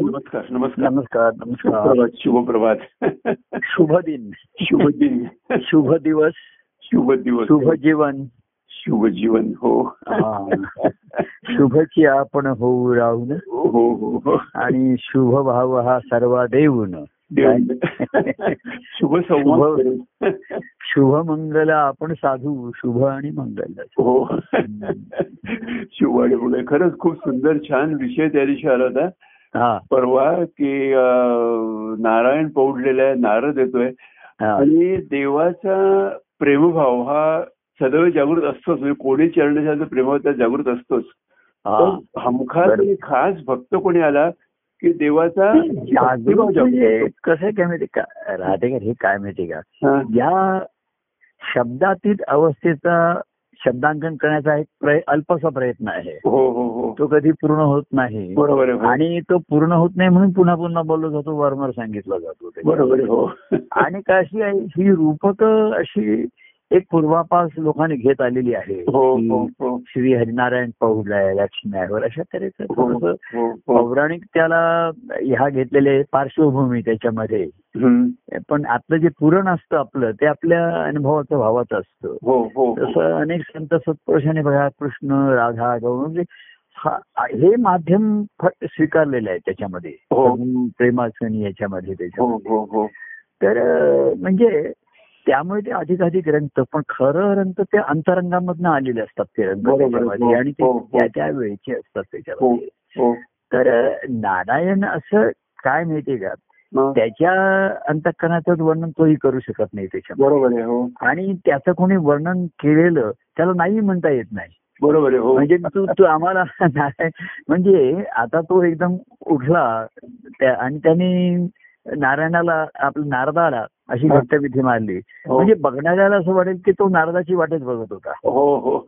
नमस्कार नमस्कार नमस्कार. नमस्कार प्रभात शुभप्रभात शुभ दिन शुभ दिन शुभ दिवस शुभ दिवस शुभ जीवन शुभ जीवन हो. शुभची आपण होऊ राहून हो हो हो. आणि शुभ भाव हा सर्व देऊन. शुभ. शुभ मंगल आपण साधू शुभ आणि मंगल. हो. शुभ आणि मंगळ खरंच खूप सुंदर छान विषय त्या दिवशी आला होता. परवा की नारायण पौडलेला नारद येतोय. आणि देवाचा प्रेमभाव हा सदैव जागृत असतोच. म्हणजे कोणी चरणाच्या प्रेमभाव त्या जागृत असतोच. हमखास खास भक्त कोणी आला की देवाचा म्हणजे कसं आहे काय माहिती का? राहते हे काय माहिती का. या शब्दातीत अवस्थेचा शब्दांकन करण्याचा एक प्रय- अल्पसा प्रयत्न आहे हो हो हो तो कधी पूर्ण होत नाही बरोबर. आणि तो पूर्ण होत नाही म्हणून पुन्हा पुन्हा बोललो जातो वारंवार सांगितलं जातो. बरोबर हो आणि कशी आहे ही रूपक अशी एक पूर्वापास लोकांनी घेत आलेली आहे हो हो हो. श्री हरिनारायण पौल आहे लक्ष्मी आहे अशा तऱ्हेचं थोडंसं पौराणिक त्याला ह्या घेतलेले पार्श्वभूमी त्याच्यामध्ये. पण आतलं जे पुरण असतं आपलं ते आपल्या अनुभवाचं भावाचं असतं. तसं अनेक संत सत्पुरुषांनी बघा कृष्ण राधा गौर म्हणजे हा- माध्यम स्वीकारलेलं आहे त्याच्यामध्ये. प्रेमाचं याच्यामध्ये हो त्याच्यामध्ये. हो हो. तर म्हणजे त्यामुळे ते अधिकाधिक रंगत पण खरं रंग ते अंतरंगामधनं आलेले असतात ते रंग. त्याच्यामध्ये. हो, आणि ते हो, हो. त्या त्या वेळचे असतात त्याच्यामध्ये. हो तर नारायण असं काय माहितीये का. त्याच्या अंतकरणाचं वर्णन तोही करू शकत नाही त्याच्यामध्ये. बरोबर हो. आणि त्याचं कोणी वर्णन केलेलं त्याला नाही म्हणता येत नाही. बरोबर आहे हो. म्हणजे तू तू आम्हाला म्हणजे आता तो एकदम उठला त्या- आणि त्यांनी नारायणाला आपल्या नारदाला अशी. घट्टविधी मारली हो. म्हणजे बघणाऱ्याला असं वाटेल की तो नारदाची वाटच बघत होता हो हो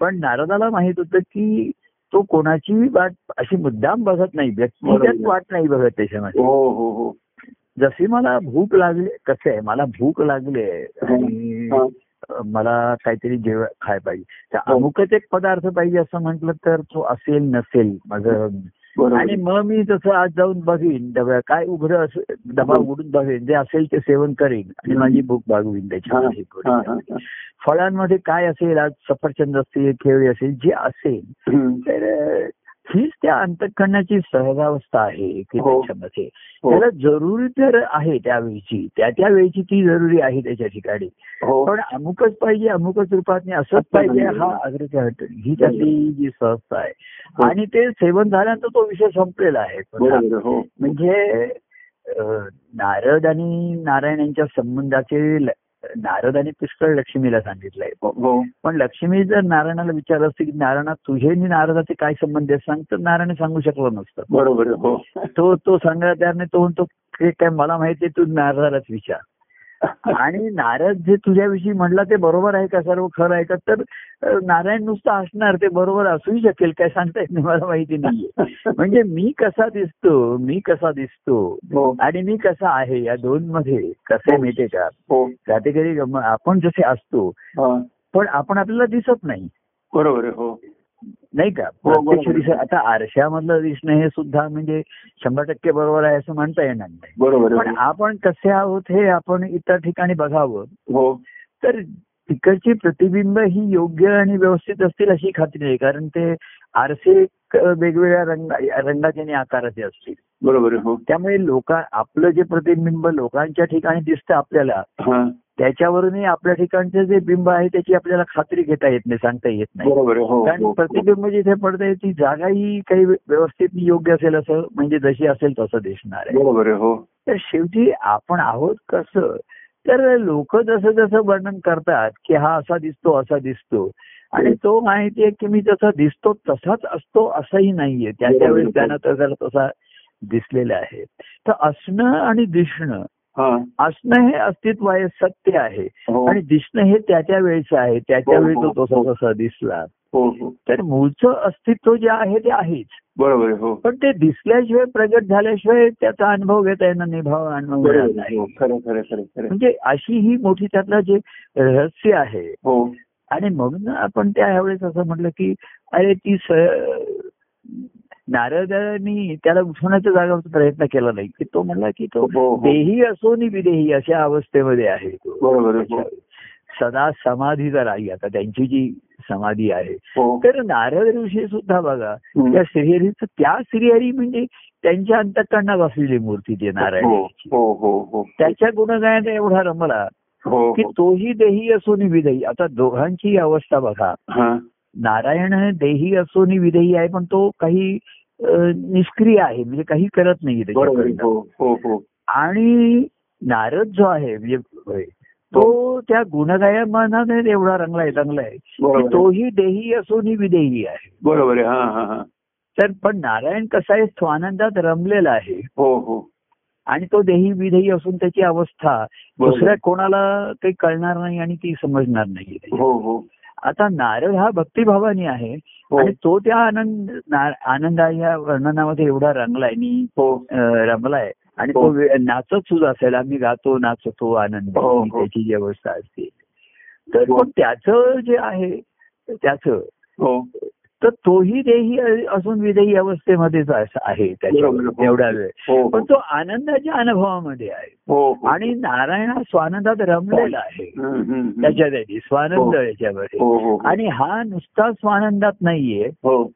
पण नारदाला माहीत होतं की तो कोणाची वाट अशी मुद्दाम बघत नाही व्यक्तिगत. वाट नाही बघत त्याच्यामध्ये हो हो हो जशी मला भूक लागली कसं आहे मला भूक लागली आणि. मला काहीतरी जेव खाय पाहिजे तर. अमुकच एक पदार्थ पाहिजे असं म्हटलं तर तो असेल नसेल माझं आणि मग मी तसं आज जाऊन बघीन डब्या काय उघडं असेल डबा हो. उघडून बघेन जे असेल ते सेवन करीन आणि माझी भूक भागवीन हा. फळांमध्ये काय असेल आज सफरचंद असतील केळी असेल जे असेल. तर हीच त्या अंतकरणाची सहजावस्था आहे की हो. त्याच्यामध्ये हो. त्याला जरुरी तर आहे त्यावेळीची. त्या त्या वेळची ती जरुरी आहे त्याच्या ठिकाणी. हो. पण अमुकच पाहिजे अमुकच रूपात असंच पाहिजे हा हट ही त्यातली जी संस्था आहे. आणि ते सेवन झाल्यानंतर तो विषय संपलेला आहे. म्हणजे नारद आणि नारायण यांच्या संबंधाचे ल- नारद आणि पुष्कळ लक्ष्मीला सांगितलंय. पण लक्ष्मी जर नारायणाला विचारलं असते की नारायणा तुझे आणि नारदाचे काय संबंध आहेत सांग तर नारायण सांगू शकलो नसतं. बरोबर आहे, हो. तो तो सांगायला तयार नाही तो म्हणतो "हे काय मला माहितीये तू नारदालाच विचार. आणि नारद जे तुझ्याविषयी म्हणला ते बरोबर आहे का? सर्व खरं आहे का? तर नारायण नुसतं असणार ते बरोबर असूही शकेल. काय सांगता येत नाही मला माहिती नाहीये म्हणजे मी कसा दिसतो मी कसा दिसतो हो. आणि मी कसा आहे या दोन मध्ये कसं आहे माहितीये का? हो. कधी गम- आपण जसे असतो हा. पण आपण आपल्याला दिसत नाही. बरोबर हो. नाही का? हो. प्रत्यक्ष आता आरशामधलं दिसणं हे सुद्धा म्हणजे शंभर टक्के बरोबर आहे असं म्हणता येणार नाही. बरोबर पण आपण कसे आहोत हे आपण इतर ठिकाणी बघावं. हो. तर तिकडची प्रतिबिंब ही योग्य आणि व्यवस्थित असतील अशी खात्री आहे कारण ते आरसे वेगवेगळ्या रंगा रंगाचे आणि आकाराचे असतील. बरोबर हो. त्यामुळे लोक आपलं जे प्रतिबिंब लोकांच्या ठिकाणी दिसतं आपल्याला त्याच्यावरूनही आपल्या ठिकाणचं जे बिंब आहे त्याची आपल्याला खात्री घेता येत नाही सांगता येत नाही. हो कारण हो, प्रतिबिंब जिथे पडतंय ती जागाही काही व्यवस्थित योग्य असेल असं म्हणजे जशी असेल तसं दिसणार आहे. हो. तर शेवटी आपण आहोत कसं? तर लोक जसं जसं वर्णन करतात की हा असा दिसतो असा दिसतो. आणि तो माहिती आहे की मी जसा दिसतो तसाच असतो असंही नाहीये. त्या त्यावेळेस त्यानं तसा तसा दिसलेला आहे. तर असणं आणि दिसणं हा असणं हे अस्तित्व आहे सत्य आहे. हो. आणि दिसणं हे त्या त्या वेळेचं आहे. त्या त्या वेळी तो हो, तसा हो. तसा दिसला. हो हो. तर मूळचं अस्तित्व जे आहे ते आहेच. बरोबर हो. पण ते दिसल्याशिवाय प्रगट झाल्याशिवाय त्याचा अनुभव घेता येणार नाही भाव अनुभव हो. म्हणजे अशी ही मोठी त्यातलं जे रहस्य आहे. हो. आणि म्हणून आपण त्यावेळेस असं म्हटलं की अरे ती नारदांनी त्याला उठवण्याचा जागा प्रयत्न केला नाही की तो म्हणला की तो हो, हो. देही असो नि विदेही अशा अवस्थेमध्ये आहे तो. हो. सदा समाधीचा राही आता त्यांची जी समाधी आहे हो तर नारद ऋषी सुद्धा बघा. त्या श्रीहरीचं त्या श्रीहरी म्हणजे त्यांच्या अंतकरणात असलेली मूर्ती ती हो नारायणाची हो हो हो त्याच्या गुणगायना एवढा रमला की. तोही देही असो नि विदेही आता दोघांची अवस्था बघा नारायण देही असो नि विदेही आहे पण तो काही निष्क्रिय आहे म्हणजे काही करत नाही आहे. हो हो हो. आणि नारद जो आहे म्हणजे तो त्या गुणगायमानाने एवढा रंगलाय रंगलाय की बरोबर आहे. तोही देही असो नि विदेही आहे. बरोबर आहे हा हा हा. तर पण नारायण कसा आहे स्वानंदात रमलेला आहे. हो हो. आणि तो देही विदेही असून त्याची अवस्था. दुसऱ्या कोणाला काही कळणार नाही आणि ती समजणार नाही. हो हो. आता नारद हा भक्तिभावाने आहे हो आणि तो त्या आनंद आनंदा या वर्णनामध्ये एवढा रंगलाय आणि हो अं, रमलाय आणि हो. तो वे- नाचत सुद्धा असेल आम्ही गातो नाचतो आनंद हो, ही हो. त्याची जी अवस्था असते तर हो. त्याचं जे आहे त्याचं हो तर तोही देही असून विदेही अवस्थेमध्येच आहे त्याच्या हो. एवढा वेळ. हो पण तो आनंदाच्या अनुभवामध्ये आहे. हो हो. आणि नारायण हा स्वानंदात रमलेला आहे. त्याच्या त्याची स्वानंद हो. याच्यामध्ये. हो हो आणि हा नुसता स्वानंदात नाहीये. हो.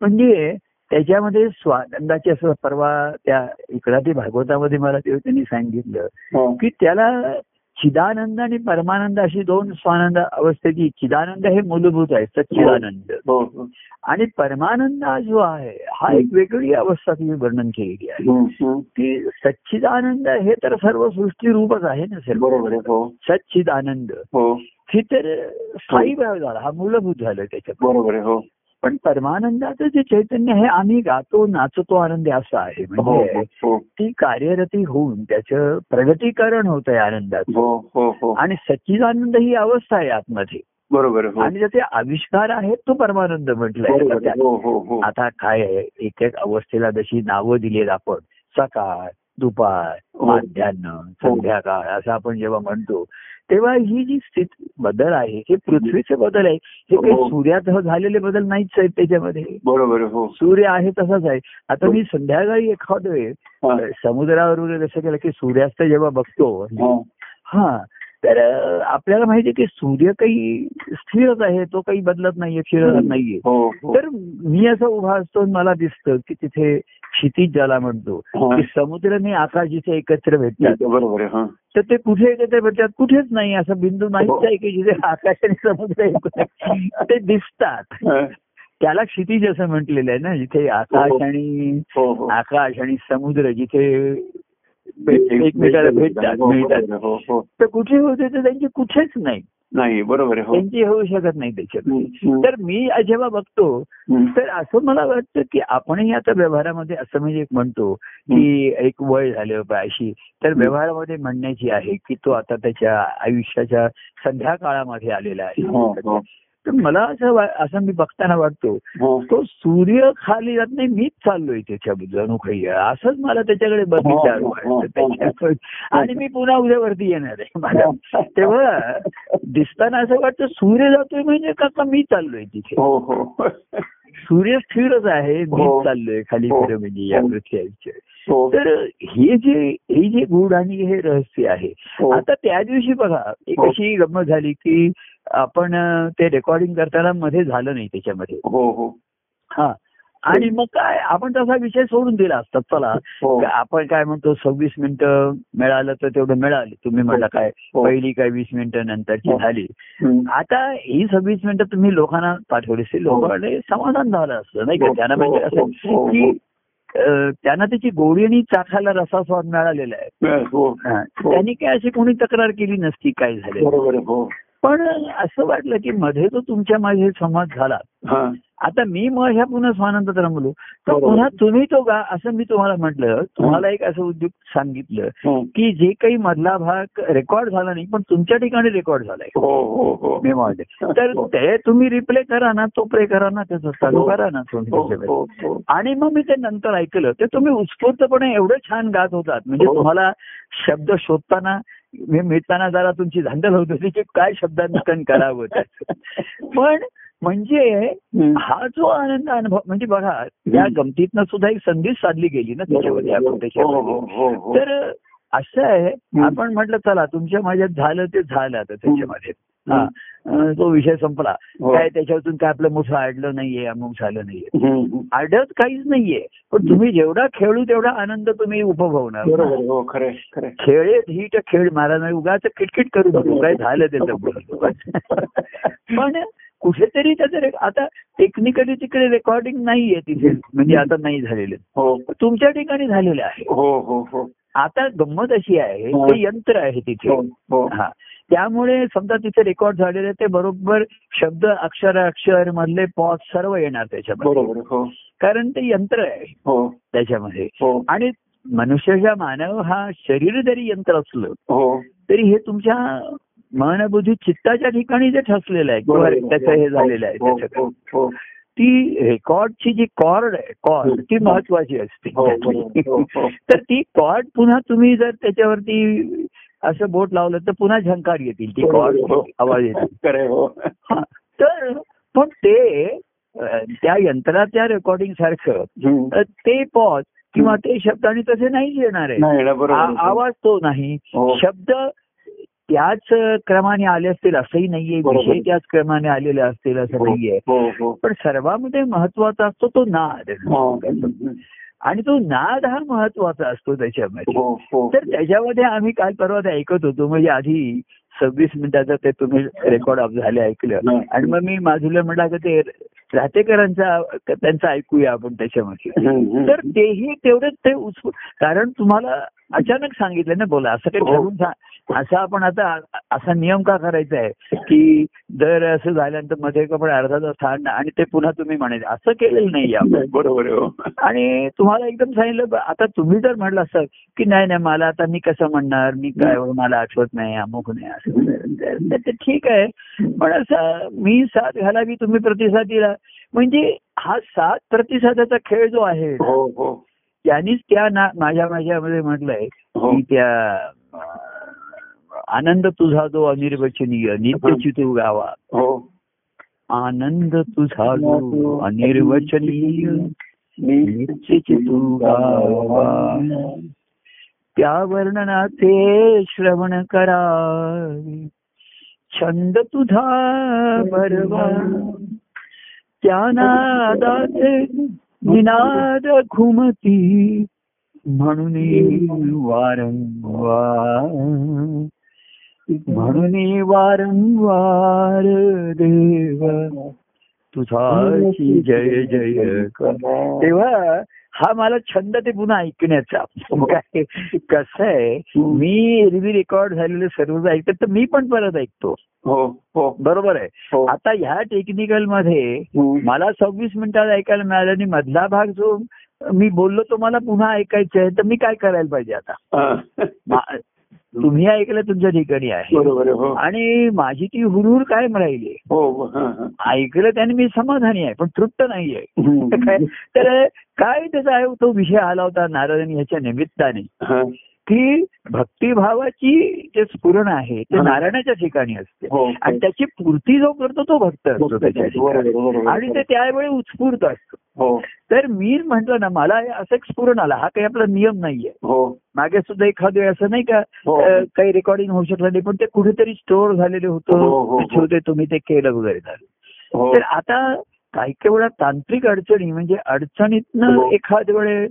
म्हणजे त्याच्यामध्ये स्वानंदाची असं परवा त्या इकडा ते भागवतामध्ये मला त्यांनी सांगितलं हो. की त्याला चिदानंद आणि परमानंद अशी दोन स्वानंद अवस्थेची चिदानंद हे मूलभूत आहे सच्चिदानंद. हो हो आणि परमानंद हा जो आहे हा एक वेगळी अवस्था तुम्ही वर्णन केलेली आहे. की सच्चिदानंद हे तर सर्व सृष्टी रूपच आहे ना सर्व बरोबर आहे हो. सच्चिदानंद. हो. हे तर स्थायी भाव झाला हा मूलभूत झालं त्याच्यात बरोबर हो. पण परमानंदाचं जे चैतन्य आहे आम्ही गातो नाचतो आनंद असं आहे. हो म्हणजे हो. ती कार्यरती होऊन त्याचं प्रगतीकरण होत आहे आनंदाचं. हो हो हो. आणि सच्चिदानंद ही अवस्था आहे आतमध्ये. बरोबर हो. आणि त्याचे आविष्कार आहेत तो परमानंद म्हटलंय. आता हो हो हो. काय आहे एक एक अवस्थेला जशी नावं दिलीत आपण सकाळ दुपार हो. माध्यान्ह संध्याकाळ असं आपण जेव्हा म्हणतो तेव्हा ही जी स्थिती बदल आहे हे पृथ्वीचे बदल आहे हे काही हो. सूर्यात झालेले बदल नाहीच आहेत त्याच्यामध्ये बरोबर हो सूर्य आहे तसाच आहे आता मी संध्याकाळी एखाद वेळ हा. समुद्रावर वगैरे जसं केलं की सूर्यास्त जेव्हा बघतो हा. तर आपल्याला माहिती आहे की सूर्य काही स्थिरच आहे तो काही बदलत नाहीये फिरत नाहीये. हो हो. तर मी असं उभा असतो मला दिसतं की तिथे क्षितिज ज्याला म्हणतो. की समुद्र आणि आकाश जिथे एकत्र भेटतात. बरोबर तर ते कुठे एकत्र भेटतात? कुठेच नाही. असं बिंदू हो. नाहीच आहे की जिथे आकाश आणि समुद्र ते दिसतात. त्याला क्षितिज असं म्हटलेलं आहे ना जिथे आकाश. आणि आकाश आणि समुद्र जिथे एकमेकाला भेटतात हो, मिळतात बरोबर आहे. हो हो. तर कुठे होते तर त्यांची? कुठेच नाही. नाही बरोबर हो. त्यांची होऊ शकत नाही त्याच्यात. तर मी जेव्हा बघतो. तर असं मला वाटतं की आपणही आता व्यवहारामध्ये असं म्हणजे एक म्हणतो की एक वय झालं पाहिजे तर व्यवहारामध्ये म्हणण्याची आहे की तो आता त्याच्या आयुष्याच्या संध्याकाळामध्ये आलेला हो, आहे हो. तर मला असं असं मी बघताना वाटतो. तो सूर्य खाली जात नाही मीच चाललोय त्याच्या जणू काही असंच मला त्याच्याकडे. त्याच्याकडे आणि मी पुन्हा उद्यावरती येणार आहे मला तेव्हा दिसताना असं वाटतं सूर्य जातोय म्हणजे का मी चाललोय तिथे हो हो सूर्य स्थिरच आहे मी हो. चाललोय खाली. खरं म्हणजे या. पृथ्वीचे हो तर हे जे हे जे गुढ आणि हे रहस्य आहे. आता त्या दिवशी बघा एक. अशी गंमत झाली की आपण ते रेकॉर्डिंग करताना मध्ये झालं नाही त्याच्यामध्ये. हो हो. हा. आणि मग काय आपण तसा विषय सोडून दिला असता. चला हो. का आपण काय म्हणतो सव्वीस मिनिटं मिळालं तर तेवढं मिळाली. तुम्ही म्हणला काय हो. पहिली काय वीस मिनिटं नंतरची हो. झाली. आता ही सव्वीस मिनिटं तुम्ही लोकांना पाठवली असतील हो. लोकांना समाधान झालं असतं नाही का? हो, त्यांना हो, म्हणजे असं हो, हो, की त्यांना त्याची गोडी आणि चाखायला रसास्वाद मिळालेला आहे. हो. हा. हो. त्यांनी काय अशी कोणी तक्रार केली नसती काय झालं? हो. पण असं वाटलं की मध्ये जो तुमच्या माझे संवाद झाला हा आता मी माझ्या पुन्हा स्वानंदात रमलो तर. पुन्हा तुम्ही तो गा असं मी तुम्हाला म्हटलं तुम्हाला एक असं उद्योग सांगितलं हं. की जे काही मधला भाग रेकॉर्ड झाला नाही पण तुमच्या ठिकाणी रेकॉर्ड झालाय हो हो हो मी म्हणते तर हो. ते तुम्ही रिप्ले करा ना तो प्ले करा ना त्याचं चालू हो. करा ना तुम्ही हो. हो, हो. आणि मग मी ते नंतर ऐकलं ते तुम्ही उत्स्फूर्तपणे एवढं छान गात होतात म्हणजे हो. तुम्हाला शब्द शोधताना मी मिळताना जरा तुमची धांदल होत होती की काय शब्दांकन करावं त्याचं. पण म्हणजे. हा जो आनंद अनुभव म्हणजे बघा या गमतीतनं सुद्धा एक संधी साधली गेली ना त्याच्यामध्ये आपण हो हो त्याच्यामध्ये हो तर असं आहे आपण म्हटलं चला तुमच्या माझ्यात झालं ते झालं आता त्याच्यामध्ये. तो विषय संपला. हो. काय त्याच्यातून काय आपलं मोठं अडलं नाहीये अमुक झालं नाहीये. अडत काहीच नाहीये. पण तुम्ही जेवढा खेळू तेवढा आनंद तुम्ही उपभवणार. हो खेळेत ही तर खेळ मारा नाही उगाच किटकिट करू नको. काय झालं त्याचं. पण कुठेतरी त्याचं आता टेक्निकली तिकडे रेकॉर्डिंग नाहीये तिथे. म्हणजे आता नाही झालेले. हो. तुमच्या ठिकाणी झालेले आहे. हो हो हो. आता गंमत अशी आहे. ते यंत्र आहे तिथे. हा. त्यामुळे समजा तिथे रेकॉर्ड झालेले ते बरोबर शब्द अक्षर अक्षर मधले पॉज सर्व येणार त्याच्यामध्ये. हो. कारण ते यंत्र आहे. हो. त्याच्यामध्ये. हो. आणि मनुष्याच्या मानव हा शरीर जरी यंत्र असलं हो. तरी हे तुमच्या मन बुद्धी चित्ताच्या ठिकाणी जे ठसलेलं आहे किंवा. त्याचं हे. झालेलं आहे. ती रेकॉर्डची जी कॉर्ड आहे कॉर्ड ती महत्वाची असते. तर ती कॉर्ड पुन्हा तुम्ही जर त्याच्यावरती असं बोट लावलं तर पुन्हा झंकार येतील ती कॉर्ड हो. आवाज येतील हो हा. तर पण ते त्या यंत्राच्या रेकॉर्डिंग सारखं ते पॉज किंवा ते शब्द आणि तसे नाहीच येणार आहे नाही. आवाज तो नाही हो. शब्द त्याच क्रमाने आले असतील असंही नाहीये. विषय त्याच क्रमाने आलेले असतील असं हो, नाहीये हो हो पण सर्वांमध्ये महत्त्वाचा असतो तो नाद हो. आणि तो नाद हा महत्त्वाचा असतो त्याच्यामध्ये हो हो तर त्याच्यामध्ये आम्ही काल परवा ते ऐकत होतो म्हणजे आधी सव्वीस मिनिटाचं ते तुम्ही रेकॉर्ड झाले ऐकलं. आणि मग मी माझुला म्हटलं की ते राहतेकरांचा त्यांचं ऐकूया आपण त्याच्यामध्ये. तर तेही तेवढंच ते उत्स्फू कारण तुम्हाला अचानक सांगितलं ना बोला असं काही हो. ठरवून असं आपण आता असा नियम का करायचा आहे? की दर असं झाल्यानंतरमध्ये कपडे अर्धा तास थांब आणि ते पुन्हा तुम्ही म्हणायचं. असं केलेलं नाही आपण. बरोबर हो. आणि तुम्हाला एकदम सांगितलं आता तुम्ही जर म्हटलं असतं की नाही नाही मला आता मी कसं म्हणणार? मी काय मला आठवत नाही अमुक नाही असं ते ठीक आहे. पण असं मी साथ घालावी तुम्ही प्रतिसाद दिला. म्हणजे हा साथ प्रतिसादाचा खेळ जो आहे हो हो. त्यांनीच त्या ना माझ्या माझ्यामध्ये म्हटलंय की त्या आनंद तुझा जो अनिर्वचनीय नित्यची तू गावा आनंद तुझा जो अनिर्वचनीय नित्यची तू गावा त्या वर्णनाचे श्रवण करावे छंद तुझा बरवा त्या नादाचे निनाद घुमती. म्हणून वारंवार म्हणून वारंवार देव तुझाची जय जय. तेव्हा हा मला छंद ते पुन्हा ऐकण्याचा. काय? कसं आहे मी एरवी रेकॉर्ड झालेले सर्व ऐकतो तर मी पण परत ऐकतो. हो हो. बरोबर आहे. हो. आता ह्या टेक्निकलमध्ये. मला सव्वीस मिनिटात ऐकायला मिळालं आणि मधला भाग जो मी बोललो तो मला पुन्हा ऐकायचा आहे तर मी काय करायला पाहिजे आता? हा. तुम्ही ऐकलं तुमच्या ठिकाणी आहे आहे हो आणि माझी ती हुरूर काय राहिली हो हा. ऐकलं त्याने मी समाधानी आहे पण तृप्त नाहीये हम्म. काय तर काय त्याचा आहे तो विषय आला होता नारायण ह्याच्या निमित्ताने. की भक्तिभावाची जे स्फुरण आहे ते हा. नारायणाच्या ठिकाणी असते. हो आणि त्याची पूर्ती जो करतो तो भक्त असतो त्याच्या ठिकाणी आणि ते त्यावेळी उत्स्फूर्त असतो. हो. तर मी म्हंटल ना मला हे असं एक स्फुरण आला. हा काही आपला नियम नाहीये. हो. मागे सुद्धा एखाद वेळ असं नाही का हो. काही रेकॉर्डिंग होऊ शकलं नाही पण ते कुठेतरी स्टोअर झालेले हो, हो, होतं हो. ते होते तुम्ही ते केलं वगैरे झालं. हो. तर आता काही काही वेळा तांत्रिक अडचणी म्हणजे अडचणीतनं हो. एखाद वेळे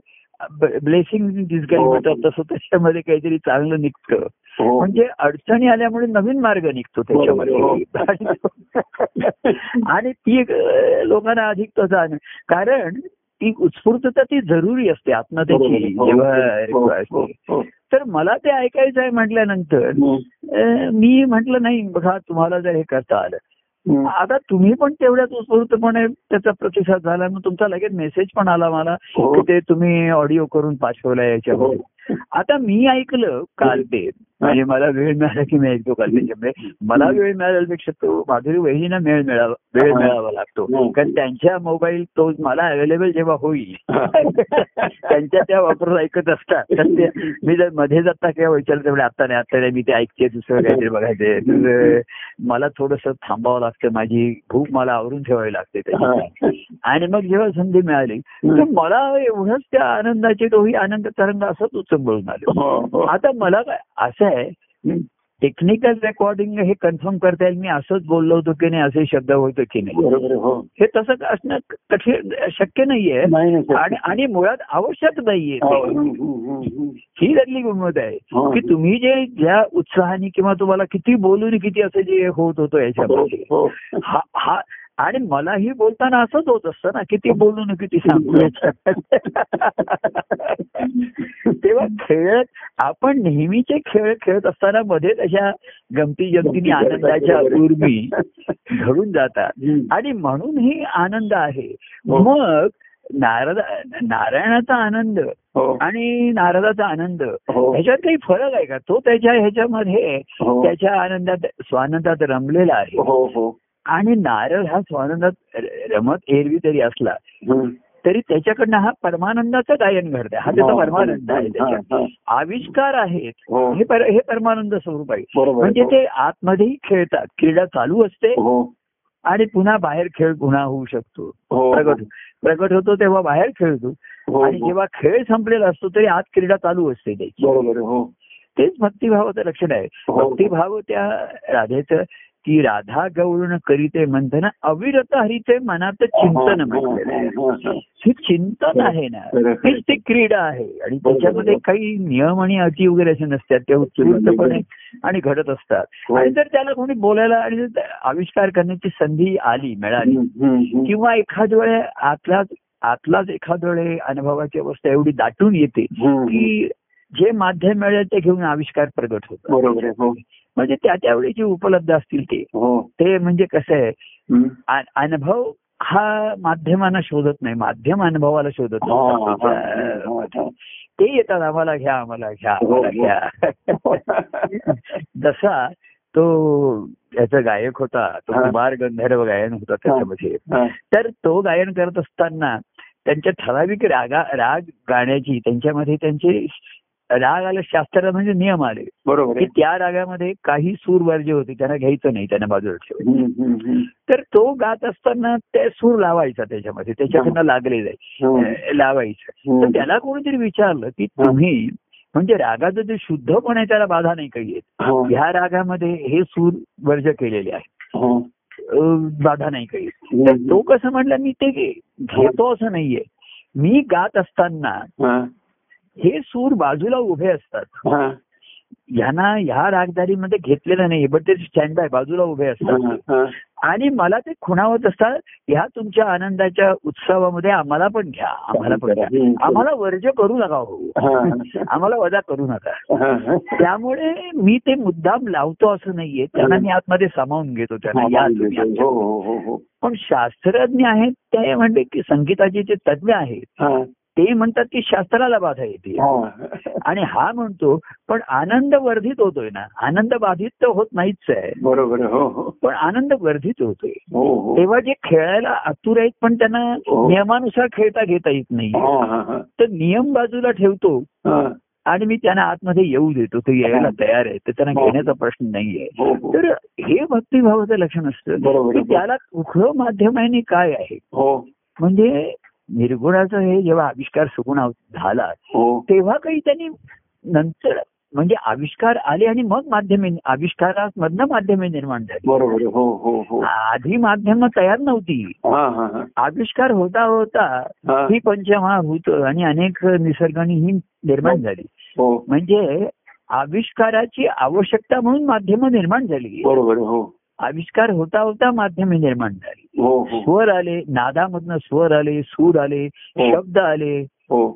ब्लेसिंग डिस्गाईज हो. म्हणतात तसं त्याच्यामध्ये काहीतरी चांगलं निघतं हो म्हणजे अडचणी आल्यामुळे नवीन मार्ग निघतो त्याच्यामध्ये आणि ती लोकांना अधिक तसा कारण ती उत्स्फूर्तता ती जरुरी असते आत्महत्येची हो, जेव्हा हो, हो, असते. हो. तर मला ते ऐकायचं आहे म्हटल्यानंतर मी म्हंटल नाही बघा तुम्हाला जर हे करता आलं. आता तुम्ही पण तेवढ्याच उत्स्फूर्तपणे त्याचा प्रतिसाद झाला मग तुमचा लगेच मेसेज पण आला मला हो. की ते तुम्ही ऑडिओ करून पाठवलाय याच्यामध्ये. आता मी ऐकलं काल ते म्हणजे मला वेळ मिळाला की मी ऐकतो कल्पेच्या म्हणजे मला वेळ मिळाल्यापेक्षा तो माधुरी वहिनींना वेळ मिळावा वेळ हा. मिळावा लागतो. हम्म. कारण त्यांच्या मोबाईल तो मला अवेलेबल जेव्हा होईल. त्यांच्या त्या वापरून ऐकत असतात. तर ते मी जर मध्ये जाता किंवा विचारलं म्हणजे आता नाही आता नाही मी ते ऐकते दुसरं काहीतरी बघायचे. तर मला थोडस थांबावं लागतं. माझी भूक मला आवरून ठेवावी लागते त्याची आणि मग जेव्हा संधी मिळाली तर मला एवढंच त्या आनंदाचे दोही आनंद तरंग असंच उचंबळून आले. हो, आता मला काय असं आहे. टेक्निकल रेकॉर्डिंग हे कन्फर्म करता येईल. मी असंच बोललो होतो की नाही असे शब्द होतो की नाही. हो. हे तसं असणं कठीण शक्य नाहीये. आणि आणि मुळात आवश्यक नाहीये हो, ही त्यातली गुणवत आहे. हो. की तुम्ही जे ज्या उत्साहाने किंवा तुम्हाला किती बोलून किती असं जे होत होतं याच्यामध्ये हा आणि मलाही बोलताना असंच होत असतं ना किती बोलून किती सांगतो तेव्हा खेळत आपण नेहमीचे खेळ खेळत असताना मध्येच अशा गमती जमतीने आनंदाच्या उर्मी घडून जातात. आणि म्हणून ही आनंद आहे. हो. मग नारद नारायणाचा आनंद हो, आणि नारदाचा आनंद हो, ह्याच्यात काही फरक आहे का? तो त्याच्या ह्याच्यामध्ये. त्याच्या आनंदात स्वानंदात रमलेला आहे. आणि नारद हा स्वानंदात रमत एरवी तरी असला. तरी त्याच्याकडनं हा परमानंदाचं गायन घडतंय. हा त्याचा हो, परमानंद आहे हा, त्याच्यात. हा. आविष्कार आहेत हो. हे पर- हे परमानंद स्वरूप आहे. म्हणजे आहे, ते आतमध्येही खेळतात. क्रीडा चालू असते आणि पुन्हा बाहेर खेळ पुन्हा होऊ शकतो. प्रगट प्रगट होतो तेव्हा बाहेर खेळतो. आणि. जेव्हा खेळ संपलेला असतो तरी आत क्रीडा चालू असते त्याची. आहे, तेच भक्तिभावाचं लक्षण आहे. भक्तिभाव त्या राधेचं की राधा गौरण करीते मंथन अविरत हरीचे मनात चिंतन म्हटलेलं आहे हा, हा, हे चिंतन आहे ना. हेच ते क्रीडा आहे आणि त्याच्यामध्ये काही नियम आणि अटी वगैरे असे नसतात ते उत्स्फूर्तपणे आणि घडत असतात हो. आणि जर त्याला कोणी बोलायला आणि आविष्कार करण्याची संधी आली मिळाली. किंवा एखाद वेळे आतलाच आतलाच एखाद वेळे अनुभवाची अवस्था एवढी दाटून येते. की जे माध्यम मिळेल ते घेऊन आविष्कार प्रगट होतात. बरोबर हो. म्हणजे त्या त्यावेळी जे उपलब्ध असतील ते हो. ते म्हणजे कसं आहे अनुभव हा माध्यमांना शोधत नाही माध्यम अनुभवाला शोधत हा, हा, असतात. हा, हा. ते येतात आम्हाला घ्या आम्हाला घ्या हो, आम्हाला घ्या. जसा तो याचा गायक होता तो. कुमार गंधर्व गायन होता त्याच्यामध्ये. तर तो गायन करत असताना त्यांच्या ठराविक रागा राग गाण्याची त्यांच्यामध्ये त्यांचे राग आले शास्त्र म्हणजे नियम आले बरोबर की त्या रागामध्ये काही सूर वर्ज्य होते त्यांना घ्यायचं नाही त्यांना बाजूला ठेवायचं. तर तो गात असताना ते सूर लावायचा त्याच्यामध्ये त्याच्याकडनं लागले जाईल. लावायचं. तर त्याला कोणीतरी विचारलं की तुम्ही म्हणजे रागाचं जे शुद्धपण आहे त्याला बाधा नाही काही येत हो. ह्या रागामध्ये हे सूर वर्ज केलेले आहे हो. बाधा नाही काही तर. तो कसं म्हटलं मी ते घेतो असं नाहीये मी गात असताना हा. सूर बाजूला उभे असतात हा. यांना ह्या रागदारीमध्ये घेतलेलं नाही पण ते स्टँड बाय बाजूला उभे असतात. आणि मला ते खुणावत असतात ह्या तुमच्या आनंदाच्या उत्सवामध्ये आम्हाला पण घ्या आम्हाला पण घ्या आम्हाला वर्ज करू नका हो. आम्हाला वजा करू नका. त्यामुळे मी ते मुद्दाम लावतो असं नाहीये त्यांना मी आतमध्ये सामावून घेतो त्यांना या. हो हो हो पण शास्त्रज्ञ आहेत ते म्हणते की संगीताचे जे तज्ज्ञ आहेत. ते म्हणतात की शास्त्राला बाधा येते हा. आणि हा म्हणतो पण आनंद वर्धित होतोय ना आनंद बाधित तर होत नाहीच आहे बरोबर आहे. हो हो पण आनंद वर्धित होतोय तेव्हा जे खेळायला आतुर आहेत पण त्यांना. नियमानुसार खेळता घेता येत नाही. तर नियम बाजूला ठेवतो. आणि मी त्यांना आतमध्ये येऊ देतो ते यायला तयार आहे तर त्यांना. घेण्याचा प्रश्न नाहीये तर हे भक्तिभावाचं लक्षण असतं की आहे. त्याला उखळ माध्यमाने काय आहे हो म्हणजे निर्गुणाचं हे जेव्हा आविष्कार सुगुण झाला हो. तेव्हा काही त्यांनी नंतर म्हणजे आविष्कार आले आणि मग माध्यमे आविष्कारामधनं माध्यमे निर्माण झाली. बरोबर. हो हो हो. आधी माध्यम तयार नव्हती. हा हा हा. आविष्कार होता होता हा. पंचमहाभूत आणि अनेक निसर्गाने ही निर्माण झाली. हो. म्हणजे आविष्काराची आवश्यकता म्हणून माध्यम निर्माण झाली. बरोबर. हो. आविष्कार होता होता माध्यमे निर्माण झाली. हो हो. स्वर आले नादामधनं स्वर आले सूर आले हो. शब्द आले.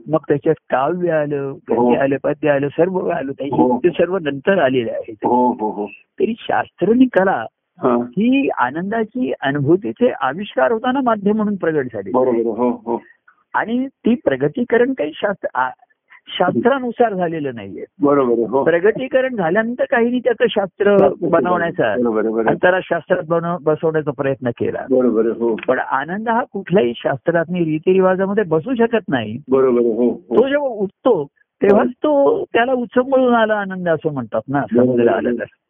मग त्याच्यात काव्य आलं गद्य आलं पद्य आलं सर्व आलं. ते सर्व नंतर आलेले आहे. हो तरी शास्त्र आणि कला हा. आनंदाची अनुभूतीचे आविष्कार होताना माध्यम म्हणून प्रगट झाले आणि ती प्रगतीकरण काही शास्त्र शास्त्रानुसार झालेलं नाहीये. बरोबर हो. प्रगतीकरण झाल्यानंतर काहींनी त्याचं शास्त्र बनवण्याचा बरोबर आहे बरोबर आहे. अंतराशास्त्रात बनव बसवण्याचा प्रयत्न केला. बरोबर हो. पण आनंद हा कुठल्याही शास्त्रात रीतिरिवाजामध्ये बसू शकत नाही. बरोबर हो हो. तो जेव्हा उठतो तेव्हाच तो त्याला उचंबळून आला आनंद असं म्हणतात ना आलं तर. हो हो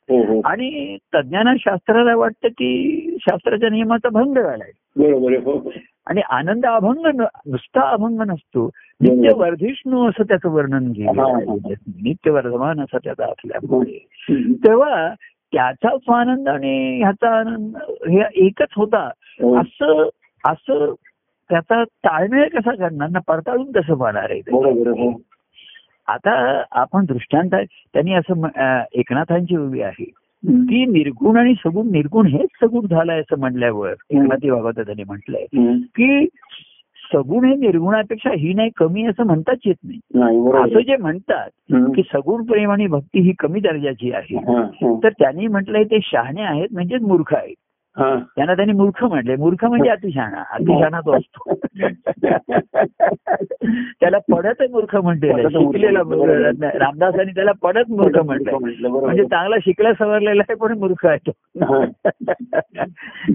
आणि तज्ञांना शास्त्राला वाटतं की शास्त्राच्या नियमाचा भंग झालाय. बरोबर हो. आणि आनंद अभंग नुसता अभंग नसतो. नित्य वर्धिष्णू असं त्याचं वर्णन हा. हा. नित्य वर्धमान असं त्याचा असल्यामुळे. तेव्हा त्याचा स्वानंद आणि ह्याचा आनंद हे एकच होता. हो. असं असं त्याचा ताळमेळ कसा करणार? ना पडताळून कसं पाहणार आहे हो. आता आपण दृष्टांत त्यांनी असं एकनाथांची उभी आहे. की निर्गुण आणि सगुण निर्गुण हेच सगुण झालंय असं म्हटल्यावर एकनाथी भागवत त्यांनी म्हटलंय. की सगुण हे निर्गुणापेक्षा ही नाही कमी असं म्हणताच येत नाही असं जे म्हणतात. की सगुण प्रेम आणि भक्ती ही कमी दर्जाची आहे. तर त्यांनी म्हटलंय ते शहाणे आहेत म्हणजेच मूर्ख आहेत. त्यांना त्यांनी मूर्ख म्हटले मूर्ख म्हणजे अतिशहाणा अतिशहाणा तो असतो त्याला पडत मूर्ख म्हणते. शिकलेला. रामदासांनी त्याला पडत मूर्ख म्हटलं. म्हणजे चांगला शिकला सवरलेला आहे पण मूर्ख आहे तो.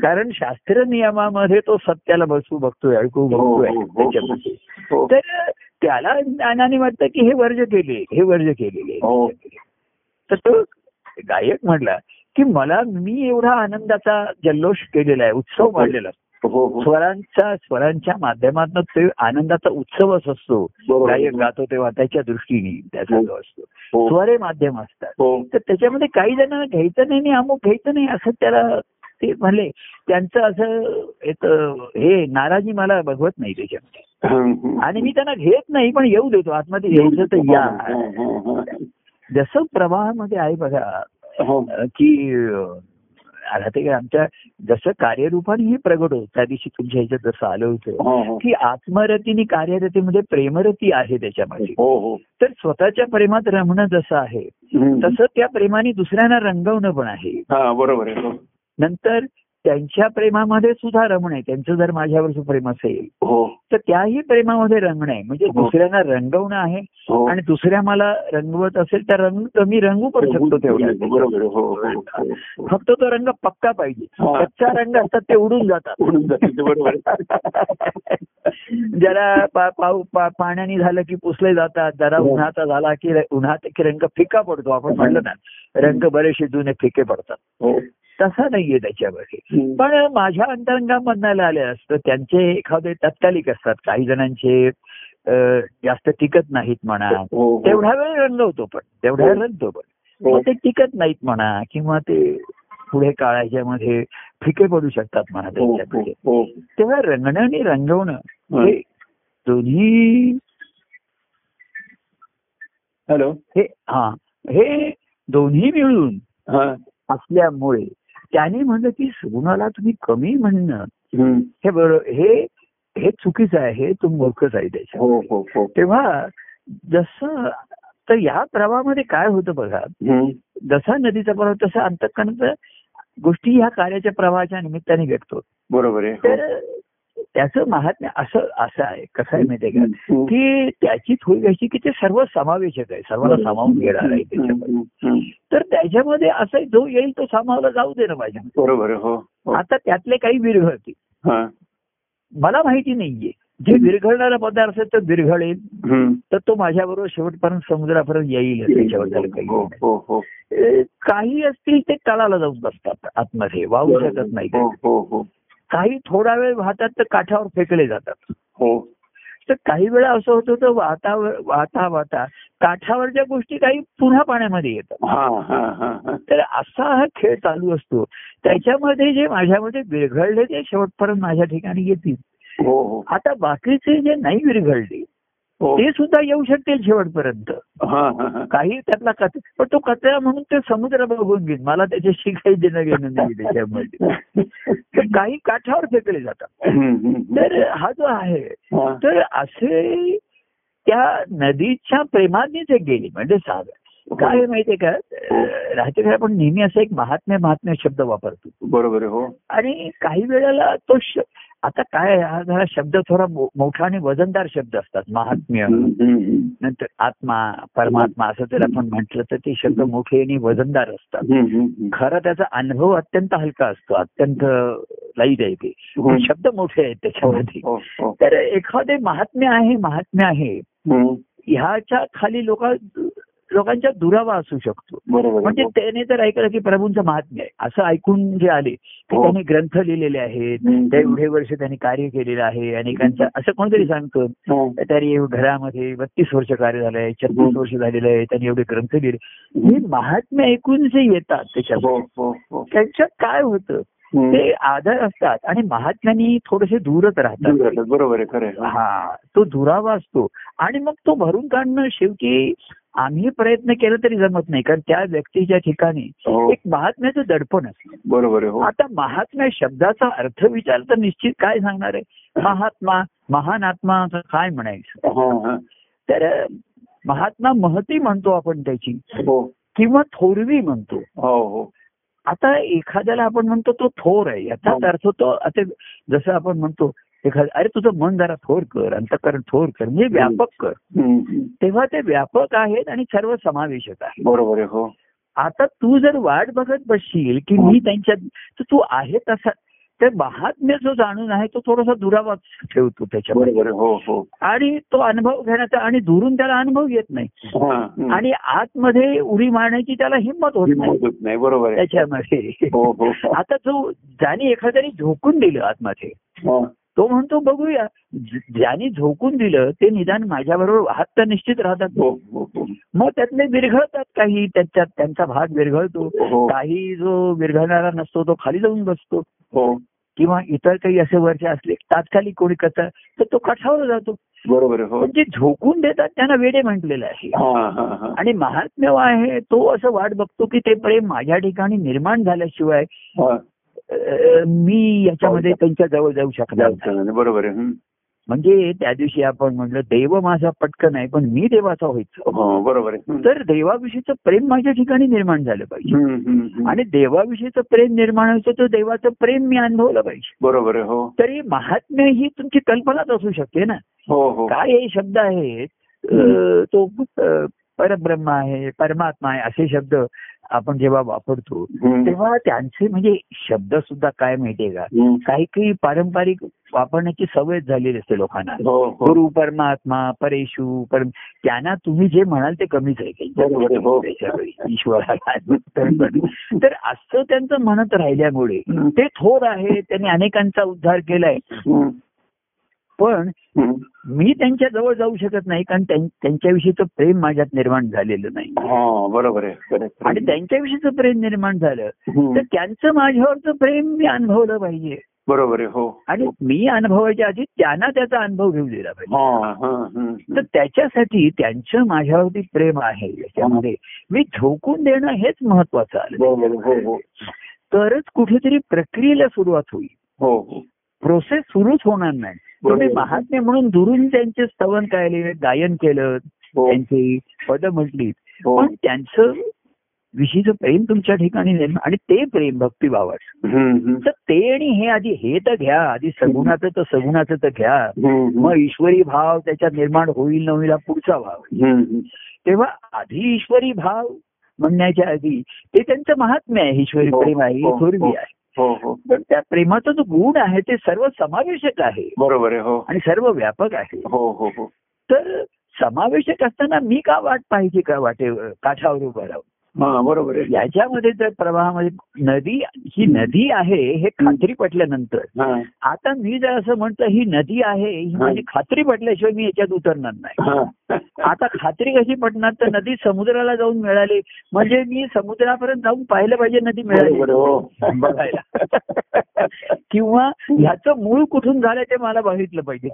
कारण शास्त्र नियमामध्ये तो सत्याला बसू बघतोय ऐकू हो, बघतोय हो, हो, त्याच्यामध्ये. तर त्याला ज्ञानाने वाटतं की हे वर्ज केले हे वर्ज केलेले. तर तो गायक म्हटला की मला मी एवढा आनंदाचा जल्लोष केलेला आहे उत्सव मांडलेला असतो. हो हो स्वरांचा स्वरांच्या माध्यमातून ते आनंदाचा उत्सवच असतो. गायक गातो तेव्हा त्याच्या दृष्टीने त्याचा जो असतो हो. स्वरे माध्यम असतात हो तर त्याच्यामध्ये काही जणांना घ्यायचं नाही आणि अमुक घ्यायचं नाही असं त्याला ते म्हणले त्यांचं असं एक हे नाराजी मला बघवत नाही त्याच्यामध्ये. आणि मी त्यांना घेत नाही पण येऊ देतो आतमध्ये यायचं तर या हा, हा, हा. जसं प्रवाहामध्ये आहे बघा हो. की अं, आता ते आमच्या जसं कार्यरूपाने हे प्रगट होत त्या दिवशी तुमच्या ह्याच्यात जसं आलं होतं हो, हो. की आत्मरतीने कार्यरतीमध्ये प्रेमरती आहे त्याच्यामध्ये हो हो तर स्वतःच्या प्रेमात रमणं जसं आहे. तसं त्या प्रेमाने दुसऱ्यांना रंगवणं पण आहे हा बरोबर आहे हो. नंतर त्यांच्या प्रेमामध्ये सुद्धा रमण आहे त्यांचं जर माझ्यावरचं प्रेम असेल हो तर त्याही प्रेमामध्ये रंगणं आहे म्हणजे हो. दुसऱ्यांना रंगवणं आहे हो आणि दुसऱ्या मला रंगवत असेल तर रंग मी रंगू पण शकतो तेवढा बरोबर आहे. हो हो. फक्त तो रंग पक्का पाहिजे. कच्चा रंग असतात ते उडून जातात उडून. जरा पाण्याने झालं की पुसले जातात जरा. उन्हाचा झाला की उन्हात की रंग फिका पडतो आपण म्हणलं ना रंग बरेचसे जुने फिके पडतात तसा नाहीये त्याच्यामध्ये. पण माझ्या अंतरंगामधनं आले असतं त्यांचे एखादे तात्कालिक असतात काही जणांचे जास्त टिकत नाहीत म्हणा हो, हो. तेवढा वेळ रंगवतो पण तेवढा वेळ हो. रंगतो पण हो. मग ते टिकत नाहीत म्हणा किंवा ते पुढे काळाच्या मध्ये फिके पडू शकतात म्हणा हो, हो, हो. तेव्हा रंगणं आणि रंगवणं हा. हे दोन्ही हॅलो हे हा हे दोन्ही मिळून हा असल्यामुळे त्याने म्हणलं की सगुणाला तुम्ही कमी म्हणणं. हे बरोबर हे हे चुकीचं आहे हे तुम मूर्खच आहे त्याच्या हो हो हो तेव्हा जसं तर या प्रवाहामध्ये काय होतं बघा. जसा नदीचा प्रवाह तसा अंतकरणाचा गोष्टी ह्या कार्याच्या प्रवाहाच्या निमित्ताने व्यक्त होत बरोबर आहे. तर त्याचं महात्म्य असं असं आहे. कसं आहे माहितीये का. की त्याची थोडी अशी की ते सर्व समावेशक आहे. सर्वांना सामावून घेणार आहे त्याच्यामध्ये. तर त्याच्यामध्ये असं जो येईल तो सामावला जाऊ दे ना माझ्या बरोबर हो हो. आता त्यातले काही विरघळतील हा. मला माहिती नाहीये. जे विरघळणारा पदार्थ तर विरघळेल. तर तो माझ्याबरोबर शेवटपर्यंत समुद्रापर्यंत येईल त्याच्याबद्दल काही हो काही असतील ते तळाला जाऊन बसतात. आतमध्ये. वाहू शकत नाही हो हो हो. काही थोडा वेळ वाहतात तर काठावर फेकले जातात. हो. तर काही वेळा असं होतं तर वाहता वाहता वाहता काठावरच्या गोष्टी काही पुन्हा पाण्यामध्ये येतात. हा हा हा हा. तर असा हा खेळ चालू असतो. त्याच्यामध्ये जे माझ्यामध्ये विरघळले ते शेवटपर्यंत माझ्या ठिकाणी येतील. हो हो. आता बाकीचे जे नाही विरघळले ते सुद्धा येऊ शकतील शेवटपर्यंत. हा हा हा. काही त्यातला कच पण तो कचरा म्हणून ते समुद्र बघून घेईन मला त्याच्याशी काही देणं घेणं नाही त्याच्यामध्ये. तर काही काठावर फेकले जातात. तर हा जो आहे हा. तर असे त्या नदीच्या प्रेमाने ते गेले. म्हणजे सागर. काय माहितीये का? राहते आपण नेहमी असं एक महात्म्य महात्म्य शब्द वापरतो. बरोबर हो. आणि काही वेळेला तो आता काय हा जरा शब्द थोडा मोठा आणि वजनदार शब्द असतात. महात्म्य. नंतर आत्मा परमात्मा असं जर आपण म्हटलं तर ते शब्द मोठे आणि वजनदार असतात. खरं त्याचा अनुभव अत्यंत हलका असतो. अत्यंत लाइट आहे ते. शब्द मोठे आहेत त्याच्यामध्ये. हो, हो. तर एखादे महात्म्य आहे महात्म्य आहे. ह्याच्या खाली लोक लोकांच्या दुरावा असू शकतो. म्हणजे त्याने तर ऐकलं की प्रभूंचं महात्म्य आहे असं ऐकून जे आले की हो. त्यांनी ग्रंथ लिहिलेले आहेत हम्म. ते एवढे वर्ष त्यांनी कार्य केलेलं आहे अनेकांचं असं कोणतरी सांगतो हो. तरी घरामध्ये बत्तीस वर्ष कार्य झालंय छत्तीस हम्म. वर्ष झालेलं आहे त्यांनी एवढे ग्रंथ लिहिले हे महात्म्य ऐकून जे येतात त्याच्यात हो, हो, हो. त्यांच्यात काय होतं. ते आधार असतात आणि महात्म्यानी थोडेसे दूरच दूर राहतात. बरोबर आहे. हा तो दुरावा असतो आणि मग तो भरून काढणं शेवटी आम्ही प्रयत्न केला तरी जमत नाही कारण त्या व्यक्तीच्या ठिकाणी हो, एक महात्म्याचं दडपण असतं. बरोबर हो. आता महात्म्या शब्दाचा अर्थ विचार तर निश्चित काय सांगणार आहे? महात्मा महान आत्मा काय म्हणायचं? हा. तर महात्मा महती म्हणतो आपण त्याची किंवा थोरवी म्हणतो. हो हो. आता एखाद्याला आपण म्हणतो तो थोर आहे. याचाच अर्थ तो आता जसं आपण म्हणतो एखाद अरे तुझं मन जरा थोर कर अंतकरण थोर कर म्हणजे व्यापक कर. तेव्हा ते व्यापक आहेत आणि सर्व समावेशक आहे बरोबर आहे हो. आता तू जर वाट बघत बसशील की मी त्यांच्या तर तू आहे तसा तर महात्म्य जो जाणून आहे तो थोडासा दुरावा ठेवतो त्याच्यामध्ये. बरोबर आहे हो हो. आणि तो अनुभव घेण्याचा आणि दुरून त्याला अनुभव येत नाही. हा. आणि आतमध्ये उडी मारण्याची त्याला हिंमत होत नाही. बरोबर त्याच्यामध्ये. हो हो. आता जो ज्याने एखाद्याने झोकून दिलं आतमध्ये हा. तो म्हणतो बघूया. ज्याने झोकून दिलं ते निदान माझ्याबरोबर वाहत तर निश्चित राहतात. हो हो हो. मग त्यातले विरघळतात काही त्याच्यात त्यांचा भाग विरघळतो. काही जो विरघळणारा नसतो तो खाली जाऊन बसतो. किंवा इतर काही असे वरचे असले तात्कालिक कोणी कथा तर तो काठावर जातो. बरोबर आहे हो. पण जे झोकून देतात त्यांना वेडे म्हटलेलं आहे. आणि महात्म्य आहे तो असं वाट बघतो की ते प्रेम माझ्या ठिकाणी निर्माण झाल्याशिवाय मी याच्यामध्ये त्यांच्या जवळ जाऊ शकणार. बरोबर आहे. म्हणजे त्या दिवशी आपण म्हणलं देव माझा पटकन आहे पण मी देवाचा व्हायचं. हो बरोबर. तर देवाविषयीचं प्रेम माझ्या ठिकाणी निर्माण झालं पाहिजे. आणि देवाविषयीचं प्रेम निर्माण व्हायचं तर देवाचं प्रेम मी अनुभवलं पाहिजे. बरोबर हो. तरी महात्म्य ही तुमची कल्पनाच असू शकते ना. हो हो. काय हे शब्द आहेत? तो परब्रह्म आहे परमात्मा आहे असे शब्द आपण जेव्हा वापरतो. तेव्हा त्यांचे म्हणजे शब्द सुद्धा काय माहितीये का. काही काही पारंपरिक वापरण्याची सवय झालेली असते लोकांना हो हो गुरु परमात्मा परेशू परम त्यांना तुम्ही जे म्हणाल ते कमीच आहे हो. ईश्वराला तर असं त्यांचं म्हणत राहिल्यामुळे. ते थोर आहे त्यांनी अनेकांचा उद्धार केलाय. पण. मी त्यांच्या जवळ जाऊ शकत नाही कारण त्यां- त्यांच्याविषयीचं प्रेम माझ्यात निर्माण झालेलं नाही हा बरोबर आहे. आणि त्यांच्याविषयीचं प्रेम निर्माण झालं. तर त्यांचं माझ्यावरचं प्रेम मी अनुभवलं पाहिजे बरोबर आहे हो आणि मी अनुभवायच्या आधी त्यांना त्याचा अनुभव घेऊ दिला पाहिजे हा हा. तर त्याच्यासाठी त्यांचं माझ्यावरती प्रेम आहे याच्यामध्ये मी झोकून देणं हेच महत्वाचं आलं आहे. हो हो तरच कुठेतरी प्रक्रियेला सुरुवात होईल हो हो प्रोसेस सुरूच होणार नाही तुम्ही. महात्मे म्हणून दुरून त्यांचे स्तवन केले गायन केलं हो. त्यांची पद म्हटली हो. पण त्यांचं विषयीचं प्रेम तुमच्या ठिकाणी आणि ते प्रेम भक्तिभावाचं. तर ते आणि हे आधी हे तर घ्या. आधी सगुणाचं तर सगुणाचं तर घ्या. मग ईश्वरी भाव त्याच्यात निर्माण होईल न होईल पुढचा भाव. तेव्हा आधी ईश्वरी भाव म्हणण्याच्या आधी ते त्यांचं महात्म्य आहे. ईश्वरी हो, प्रेम आहे थोरवी. आहे. हो हो. पण त्या प्रेमाचा जो गुण आहे ते सर्व समावेशक आहे. बरोबर आहे हो. आणि सर्व व्यापक आहे. हो हो हो. तर समावेशक असताना मी का वाट पाहिजे का वाटे काठावर उभं राहून? बरोबर याच्यामध्ये जर प्रवाहामध्ये नदी ही नदी आहे हे खात्री पटल्यानंतर आता मी जर असं म्हटलं ही नदी आहे ही माझी खात्री पटल्याशिवाय मी याच्यात उतरणार नाही. आता खात्री कशी पटणार? तर नदी समुद्राला जाऊन मिळाली. म्हणजे मी समुद्रापर्यंत जाऊन पाहिलं पाहिजे नदी मिळाली. हो. बघायला. किंवा ह्याचं मूळ कुठून झालं ते मला बघितलं पाहिजे.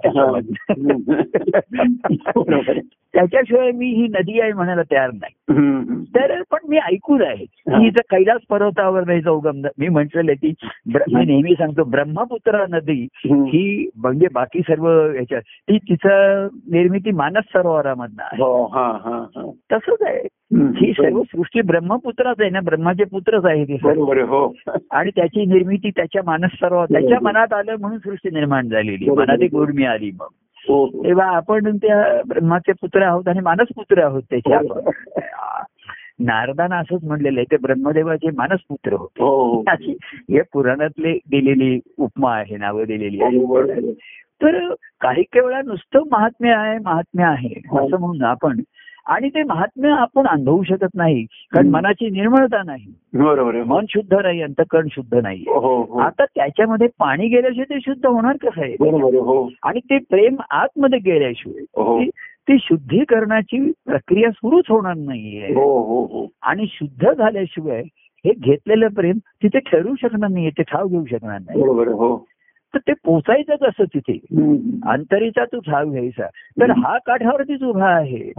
त्याच्याशिवाय मी ही नदी आहे म्हणायला तयार नाही. तर पण मी ऐकून आहे. की इथं कैलास पर्वतावर नाही उगम मी म्हटलेलं की मी नेहमी सांगतो ब्रह्मपुत्रा नदी. ही म्हणजे बाकी सर्व ह्याच्यात ती तिचं निर्मिती मानस सरोवरामधनं आहे हो हा हा हा तसंच आहे. ही सर्व सृष्टी ब्रह्मपुत्राच आहे ना ब्रह्माचे पुत्रच आहे ते सर्व. हो आणि त्याची निर्मिती त्याच्या मानस सरोवर त्याच्या मनात आलं म्हणून सृष्टी निर्माण झालेली. मनात एक उर्मी आली मग. तेव्हा आपण त्या ब्रह्माचे पुत्र आहोत आणि मानस पुत्र आहोत त्याचे आपण नारदानं असंच म्हणलेलं आहे ते ब्रह्मदेवाचे मानस पुत्र होते हो, हो. अशी हे पुराणातले दिलेली उपमा आहे नावं दिलेली आहे. तर काही काही वेळा नुसतं महात्म्य आहे महात्म्य आहे हो. असं म्हणून आपण आणि ते महात्म्य आपण अनुभवू शकत नाही कारण. मनाची निर्मळता नाही. बरोबर मन शुद्ध नाही अंतकरण शुद्ध नाही. हो हो. आता त्याच्यामध्ये पाणी गेल्याशिवाय ते शुद्ध होणार कसं आहे? हो. आणि ते प्रेम आतमध्ये गेल्याशिवाय ती- शुद्धीकरणाची प्रक्रिया सुरूच होणार नाहीये. हो हो हो. आणि शुद्ध झाल्याशिवाय हे घेतलेलं प्रेम तिथे ठरू शकणार नाहीये ते ठाव घेऊ शकणार नाही. हो. तर ते पोचायचं कसं तिथे. अंतरीचा तू ठाव घ्यायचा. तर हा काठावरतीच उभा आहे.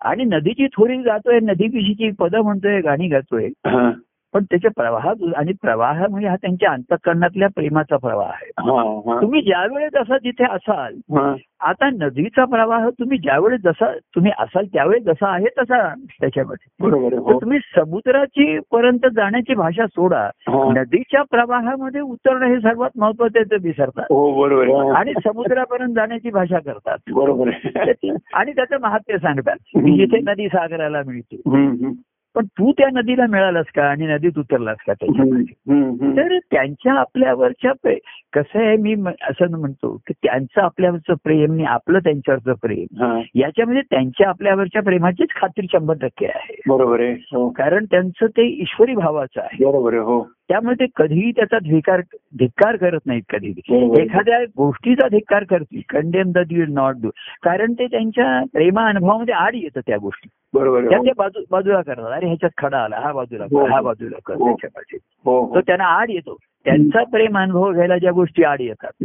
आणि नदीची थोडी जातोय नदीपिशीची पदं म्हणतोय गाणी गातोय. पण त्याच्या प्रवाहात आणि प्रवाह म्हणजे हा त्यांच्या अंतकरणातल्या प्रेमाचा प्रवाह आहे. हा, हा, तुम्ही ज्या वेळेस असा जिथे असाल हा. आता नदीचा प्रवाह तुम्ही ज्यावेळेस जसा तुम्ही असाल त्यावेळेस जसा आहे तसा त्याच्यामध्ये. बरोबर हो. तुम्ही समुद्राची पर्यंत जाण्याची भाषा सोडा. हा. नदीच्या प्रवाहामध्ये उतरणं हे सर्वात महत्वाचं आहे ते विसरतात. हो बरोबर आहे आणि समुद्रापर्यंत जाण्याची भाषा करतात. बरोबर आणि त्याचं महात्म्य सांगतात. जिथे नदी सागराला मिळते. पण तू त्या नदीला मिळालास का? आणि नदीत उतरलास का हम्म. तर त्यांच्या आपल्यावरच्या कसं आहे मी असं म्हणतो की त्यांचं आपल्यावरचं प्रेम आणि आपलं त्यांच्यावरचं प्रेम याच्यामध्ये त्यांच्या आपल्यावरच्या प्रेमाचीच खात्री शंभर टक्के आहे. बरोबर आहे हो. कारण त्यांचं ते ईश्वरी भावाचं आहे. बरोबर आहे हो. त्यामुळे ते कधीही त्याचा धिकार धिक्कार करत नाहीत कधी बरोबर. एखाद्या गोष्टीचा धिक्कार करतील. Condemn the will not do कारण ते त्यांच्या प्रेमा अनुभवामध्ये आड येतं त्या गोष्टी. बरोबर त्या ते बाजू बाजूला करतात. अरे ह्याच्यात खडा आला. हा बाजूला कर, हो. हा. बाजूला कर हो. त्याच्यापाशी हो तो हो त्यांना आड येतो. त्यांचा प्रेम अनुभव घ्यायला ज्या गोष्टी आड येतात.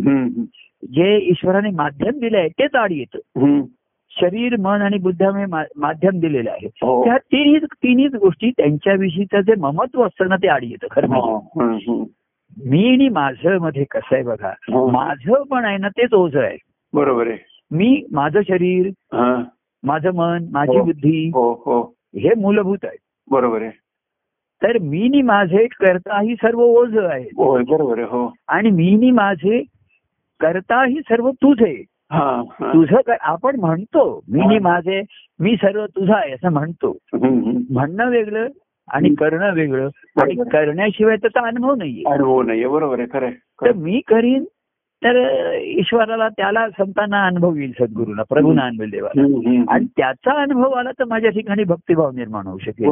जे ईश्वराने माध्यम दिले आहे तेच आड येतं. शरीर मन आणि बुद्धामुळे मा- माध्यम दिलेलं आहे हो त्या तिन्ही तिन्हीच गोष्टी त्यांच्याविषयीचं जे ममत्व असतं ना ते आड येतं खरं म्हणजे. हा, हम्म. मी आणि माझं मध्ये कसं आहे बघा हो. माझं पण आहे ना तेच ओझं आहे बरोबर आहे मी माझं शरीर माझं मन माझी. बुद्धी हो हो हे मूलभूत आहे बरोबर आहे तर मी नी माझे करता ही सर्व ओझ आहे बरोबर हो आणि मी नी माझे करता ही सर्व तुझ आहे. तुझं कर- आपण म्हणतो मी नी. माझे मी सर्व तुझा आहे असं म्हणतो. म्हणणं वेगळं आणि करणं वेगळं आणि. करण्याशिवाय त्याचा अनुभव नाहीये अनुभव नाहीये बरोबर आहे खरं तर. मी करीन तर ईश्वराला त्याला संतांना अनुभव येईल सद्गुरूला प्रभूना अनुभव देवाला. आणि त्याचा अनुभव आला तर माझ्या ठिकाणी भक्तिभाव निर्माण होऊ शकेल.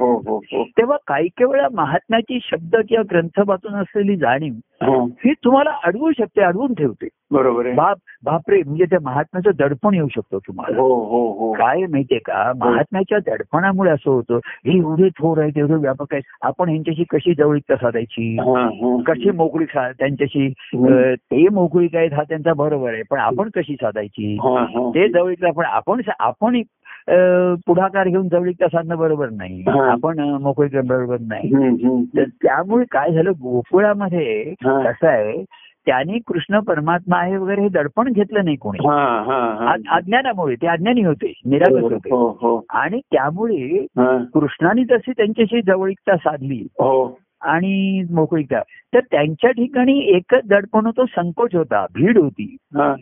हो हो हो तेव्हा काही काही वेळा महात्म्याची शब्द किंवा ग्रंथ वाचून असलेली जाणीव हा, ही तुम्हाला अडवू शकते अडवून ठेवते. बरोबर बाप बापरे म्हणजे त्या महात्म्याचं दडपण येऊ शकतो तुम्हाला. हो हो हो. काय माहितीये का? महात्म्याच्या दडपणामुळे असं होतं हे एवढे थोर आहेत एवढे व्यापक आहेत आपण यांच्याशी कशी जवळीकता साधायची. कशी मोकळीक सा- त्यांच्याशी? ते मोकळीक आहेत हा त्यांचा बरोबर आहे पण आपण कशी साधायची. ते जवळीकता पण आपण आपण अ, पुढाकार घेऊन जवळीकता साधणं बरोबर नाही. हा. आपण अ, मोकळीक बरोबर नाही. तर त्यामुळे काय झालं गोकुळामध्ये हा. कसं आहे त्यांनी कृष्ण परमात्मा आहे वगैरे हे दडपण घेतलं नाही कोणी. हा, हा, हा. अज्ञानामुळे ते अज्ञानी होते निरागस होते. हो हो. आणि त्यामुळे हा, कृष्णाने जशी त्यांच्याशी जवळीकता साधली हो. आणि मोकळीकता तर त्यांच्या ठिकाणी एकच दडपण होतं संकोच होता भीड होती. हा,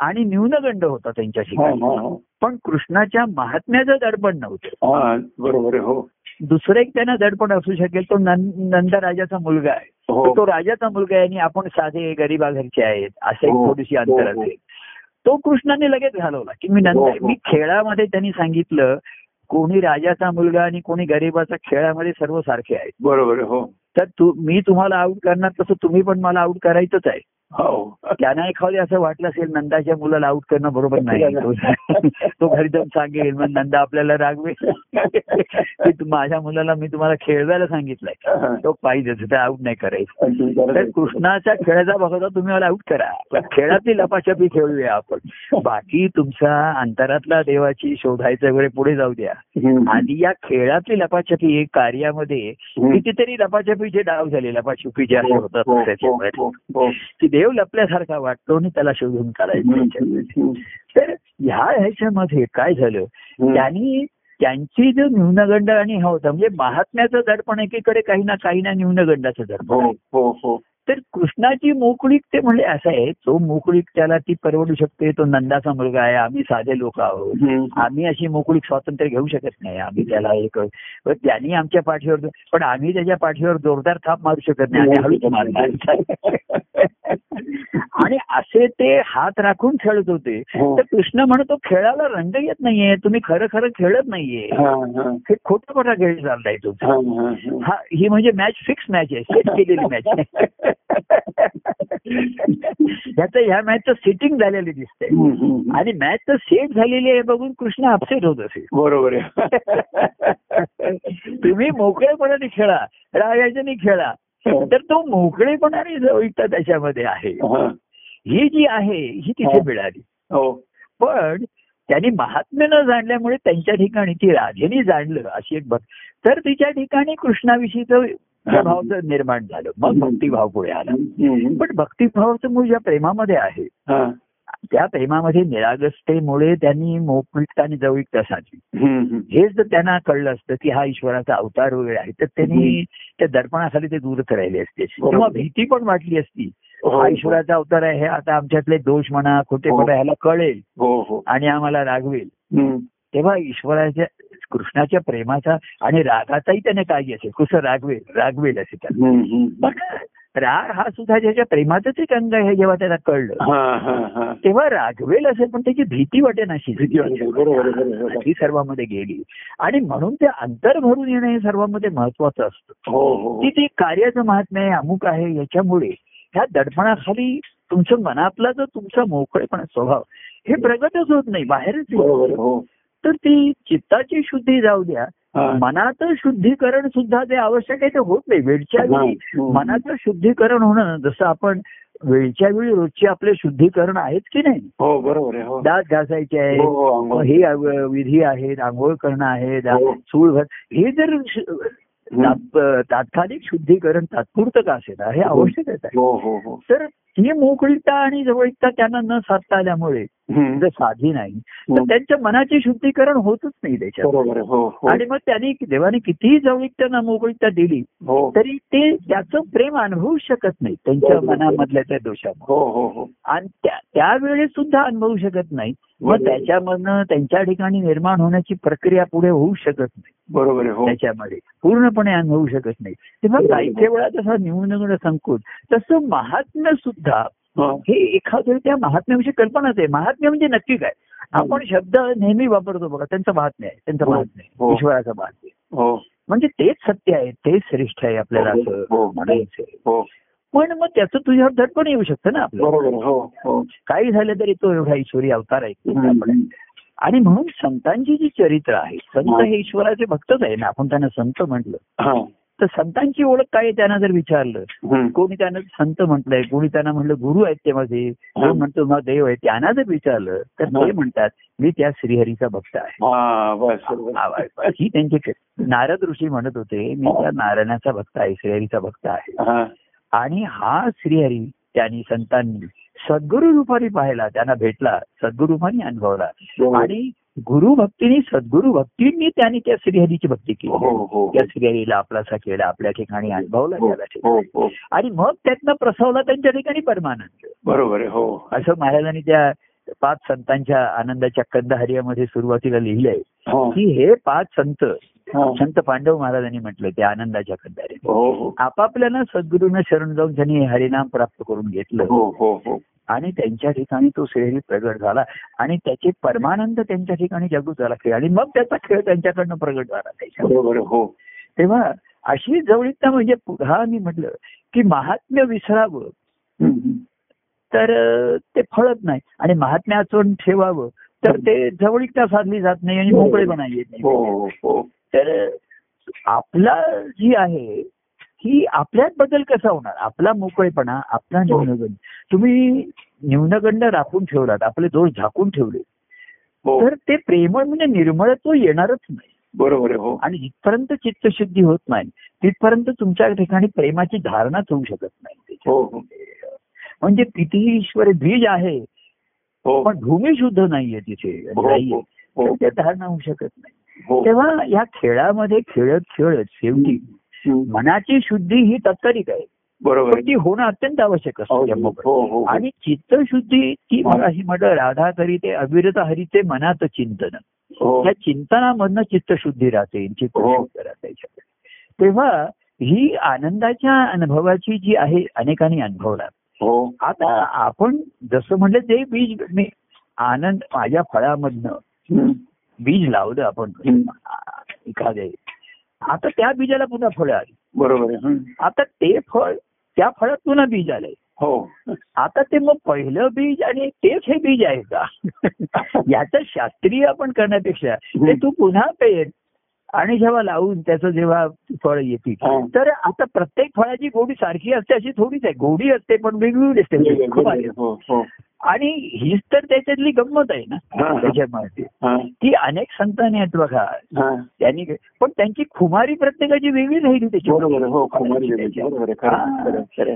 आणि न्यूनगंड होता त्यांच्या हा, हा, हा. पण कृष्णाच्या महात्म्याचं दडपण नव्हतं. बरोबर हो. दुसरं एक त्यांना दडपण असू शकेल तो नंद राजाचा मुलगा आहे. तो राजाचा मुलगा आहे आणि आपण साधे गरीबा घरचे आहेत असं एक थोडीशी अंतर. असेल. तो कृष्णाने लगेच घालवला की मी नंतर. मी खेळामध्ये त्यांनी सांगितलं कोणी राजाचा मुलगा आणि कोणी गरीबाचा खेळामध्ये सर्व सारखे आहेत. बरोबर हो. तर तू मी तुम्हाला आऊट करणार तसं तुम्ही पण मला आऊट करायचंच आहे. त्यांना एखादे असं वाटलं असेल नंदाच्या मुलाला आउट करणं बरोबर नाही. तो घरी जाऊन सांगेल मग नंदा आपल्याला रागवेल. माझ्या मुलाला मी तुम्हाला खेळवायला सांगितलंय. तो पाहिजे तर आउट नाही करायचं. तर कृष्णाच्या खेळाचा बघता तुम्ही मला आउट करा. पण खेळातली लपाछपी खेळूया आपण. बाकी तुमचा अंतरातला देवाची शोधायचं वगैरे पुढे जाऊ द्या. आधी या खेळातली लपाछपी कार्यामध्ये कितीतरी लपाछपीचे डाव झाले लपाछपी जे असे होतात त्याच्यामध्ये. की देव लपल्यासारखा वाटतो आणि त्याला शोधून काढायचं. तर ह्या ह्याच्यामध्ये काय झालं त्यांनी त्यांची जो न्यूनगंड आणि हा होता म्हणजे महात्म्याचं दडपण एकीकडे काही ना काही ना न्यूनगंडाचं दडपण आहे. तर कृष्णाची मोकळीक ते म्हणजे असं आहे तो मोकळीक त्याला ती परवडू शकते तो नंदाचा मुलगा आहे आम्ही साधे लोक आहोत. आम्ही अशी मोकळीक स्वातंत्र्य घेऊ शकत नाही आम्ही त्याला एक त्यांनी आमच्या पाठीवर पण आम्ही त्याच्या पाठीवर जोरदार थाप मारू शकत नाही आम्ही हळूच मारणार. आणि असे ते हात राखून खेळत होते. तर कृष्ण म्हणतो खेळाला रंग येत नाहीये तुम्ही खरं खरं खेळत नाहीये. हे खोटा खोटा खेळ चाललाय तुमचा. हा ही म्हणजे मॅच फिक्स मॅच आहे सेट केलेली मॅच ह्याचं ह्या मॅचचं सेटिंग झालेली दिसते आणि मॅच तर सेट झालेली आहे बघून कृष्ण अपसेट होत असेल. बरोबर आहे. तुम्ही मोकळेपणाने खेळा रागायच्याने खेळा. तर तो मोकळेपणाने जवळीकता त्याच्यामध्ये आहे. ही. जी आहे ही तिथे मिळाली. हो. पण त्यांनी महात्म्य न जाणल्यामुळे त्यांच्या ठिकाणी ती राधेने जाणलं अशी एक तर तिच्या ठिकाणी कृष्णाविषयीचं भाव निर्माण झालं. मग भक्तिभाव पुढे आला. पण भक्तिभावाचं मूळ ज्या प्रेमामध्ये आहे. त्या प्रेमामध्ये निरागसतेमुळे त्यांनी मोकळीकता आणि जवळीकता साधली. हेच जर त्यांना कळलं असतं की हा ईश्वराचा अवतार वगैरे आहे तर त्यांनी त्या दर्पणाखाली ते दूरच राहिले असते. किंवा भीती पण वाटली असती. हा ईश्वराचा अवतार आहे हे आता आमच्यातले दोष म्हणा खोटेपणा ह्याला कळेल आणि आम्हाला रागवेल. तेव्हा ईश्वराच्या कृष्णाच्या प्रेमाचा आणि रागाचाही त्याने काळजी असेल. कसं रागवेल रागवेल असे त्याला. पण राग हा सुद्धा ज्याच्या प्रेमाचंच एक अंग आहे जेव्हा त्याला कळलं. तेव्हा रागवेल असेल पण त्याची भीती वाटे नशी ही सर्वांमध्ये गेली. आणि म्हणून ते अंतर भरून येणं हे सर्वांमध्ये महत्वाचं असतं. की ते कार्याचं महात्म्य आहे अमुक आहे याच्यामुळे ह्या दडपणाखाली तुमचं मनातला जो तुमचा मोकळेपणा स्वभाव हे प्रगतच होत नाही. बाहेरच तर ती चित्ताची शुद्धी जाऊ द्या. मनाचं शुद्धीकरण सुद्धा जे आवश्यक आहे ते होत नाही. वेळच्या वेळी मनाचं शुद्धीकरण होणं जसं आपण वेळच्या वेळी रोजचे आपले शुद्धीकरण आहेत की नाही? हो बरोबर दात घासायचे आहे हे विधी आहेत आंघोळ करणं आहे चूळ भर हे जर तात्कालिक शुद्धीकरण तात्पुरतं का असेल? हे आवश्यकच आहे. तर ही मोकळीकता आणि जवळीकता त्यांना न साधता आल्यामुळे जर साधी नाही. तर त्यांच्या मनाचे शुद्धीकरण होतच नाही त्याच्यात. आणि मग त्यांनी देवाने कितीही जवळीकता मोकळीकता दिली तरी ते त्याचं प्रेम अनुभवू शकत नाही त्यांच्या मनामधल्या त्या दोषामुळे. आणि त्यावेळेस सुद्धा अनुभवू शकत नाही. मग त्याच्यामधनं त्यांच्या ठिकाणी निर्माण होण्याची प्रक्रिया पुढे होऊ शकत नाही. बरोबर त्याच्यामध्ये पूर्णपणे अनुभवू शकत नाही. तेव्हा काही वेळा तसा न्यूनगड संकोच तसं महात्म्य सुद्धा हे एखाद्या त्या महात्म्याविषयी कल्पनाच आहे. महात्म्य म्हणजे नक्की काय आपण शब्द नेहमी वापरतो बघा त्यांचं महात्म्य आहे त्यांचं महात्म्य आहे. ईश्वराचं महात्म्य म्हणजे तेच सत्य आहे तेच श्रेष्ठ आहे आपल्याला असं म्हणायचं पण मग त्याचं तुझ्यावर दडपण येऊ शकतं ना आपलं काही झालं तरी तो एवढा ईश्वरी अवतार आहे. आणि म्हणून संतांची जी चरित्र आहे संत हे ईश्वराचे भक्तच आहे ना. आपण त्यांना संत म्हटलं. तर संतांची ओळख काय त्यांना जर विचारलं? कोणी त्यांना संत म्हटलंय कोणी त्यांना म्हटलं गुरु आहेत ते माझे कोण म्हणतो मग देव आहे त्यांना जर विचारलं तर ते म्हणतात मी त्या श्रीहरीचा भक्त आहे. ही त्यांची नारद ऋषी म्हणत होते मी त्या नारायणाचा भक्त आहे श्रीहरीचा भक्त आहे. आणि हा श्रीहरी त्यांनी संतांनी सद्गुरु रूपाने पाहिला त्यांना भेटला सद्गुरु रूपाने अनुभवला आणि गुरु भक्तीने सद्गुरु भक्तींनी त्यांनी त्या श्रीहरीची भक्ती केली. त्या श्रीहरीला आपलासा केला आपल्या ठिकाणी अनुभवला त्याला आणि मग त्यातनं प्रसवला त्यांच्या ठिकाणी परमानंद. बरोबर हो. असं महाराजांनी त्या पाच संतांच्या आनंदाच्या कंदहर्यामध्ये सुरुवातीला लिहिलंय की हे पाच संत संत पांडव महाराजांनी म्हटलं ते आनंदाच्या कंदारे आपापल्यानं सद्गुरूंना शरण जाऊन त्यांनी हरिनाम प्राप्त करून घेतलं. आणि त्यांच्या ठिकाणी तो श्रेणी प्रगट झाला. आणि त्याचे परमानंद त्यांच्या ठिकाणी जागृत झाला आणि मग त्याचा खेळ त्यांच्याकडनं प्रगट झाला त्याच्या तेव्हा अशी जवळीकता म्हणजे पुन्हा मी म्हटलं की महात्म्य विसरावं. तर ते फळत नाही. आणि महात्म्या आचरण ठेवावं. तर ते जवळीकता साधली जात नाही आणि मोकळेपणा येत नाही. हो हो हो. तर आपला जी आहे ही आपल्यात बदल कसा होणार? आपला मोकळेपणा आपला न्यूनगंड. तुम्ही न्यूनगंड राखून ठेवलात आपले दोष झाकून ठेवले. हो. तर ते प्रेमळ म्हणजे निर्मळत्व येणारच नाही. बरोबर हो. आणि जिथपर्यंत चित्तशुद्धी होत नाही तिथपर्यंत तुमच्या ठिकाणी प्रेमाची धारणाच होऊ शकत नाही. हो हो. म्हणजे कितीही ईश्वर बीज आहे हो. पण भूमी शुद्ध नाहीये तिथे हो नाहीये. हो. ते धारणा होऊ शकत नाही. हो तेव्हा या खेळामध्ये खेळत खेळत शेवटी. मनाची शुद्धी ही तात्कालिक आहे बरोबर ती होणं अत्यंत आवश्यक हो असतं. हो हो आणि चित्तशुद्धी ती हो. मला ही म्हटलं राधा करीते अविरत हरीचे मनात चिंतन हो त्या चिंतनामधनं चित्तशुद्धी राहते हो. चित्तशुद्ध राहते तेव्हा ही आनंदाच्या अनुभवाची जी आहे अनेकांनी अनुभवला हो आता आपण जसं म्हणलं ते बीज मी आनंद माझ्या फळामधनं. बीज लावलं आपण. एखादे. आता त्या बीजाला पुन्हा फळं आली. बरोबर. आता ते फळ त्या फळात पुन्हा बीज आलंय. हो. आता ते मग पहिलं बीज आणि तेच हे बीज आहे का? याचं शास्त्रीय आपण करण्यापेक्षा ते तू पुन्हा पेर आणि जेव्हा लावून त्याचं जेव्हा फळ येतील. हा. तर आता प्रत्येक फळाची गोडी सारखी असते अशी थोडीच आहे. गोडी असते पण वेगवेगळी असते. आणि हीच तर त्याच्यातली गंमत आहे ना. त्याच्यामध्ये ती अनेक संतांनी आहेत बघा. हा. त्यांनी पण त्यांची खुमारी प्रत्येकाची वेगळी राहिली. त्याच्यामध्ये.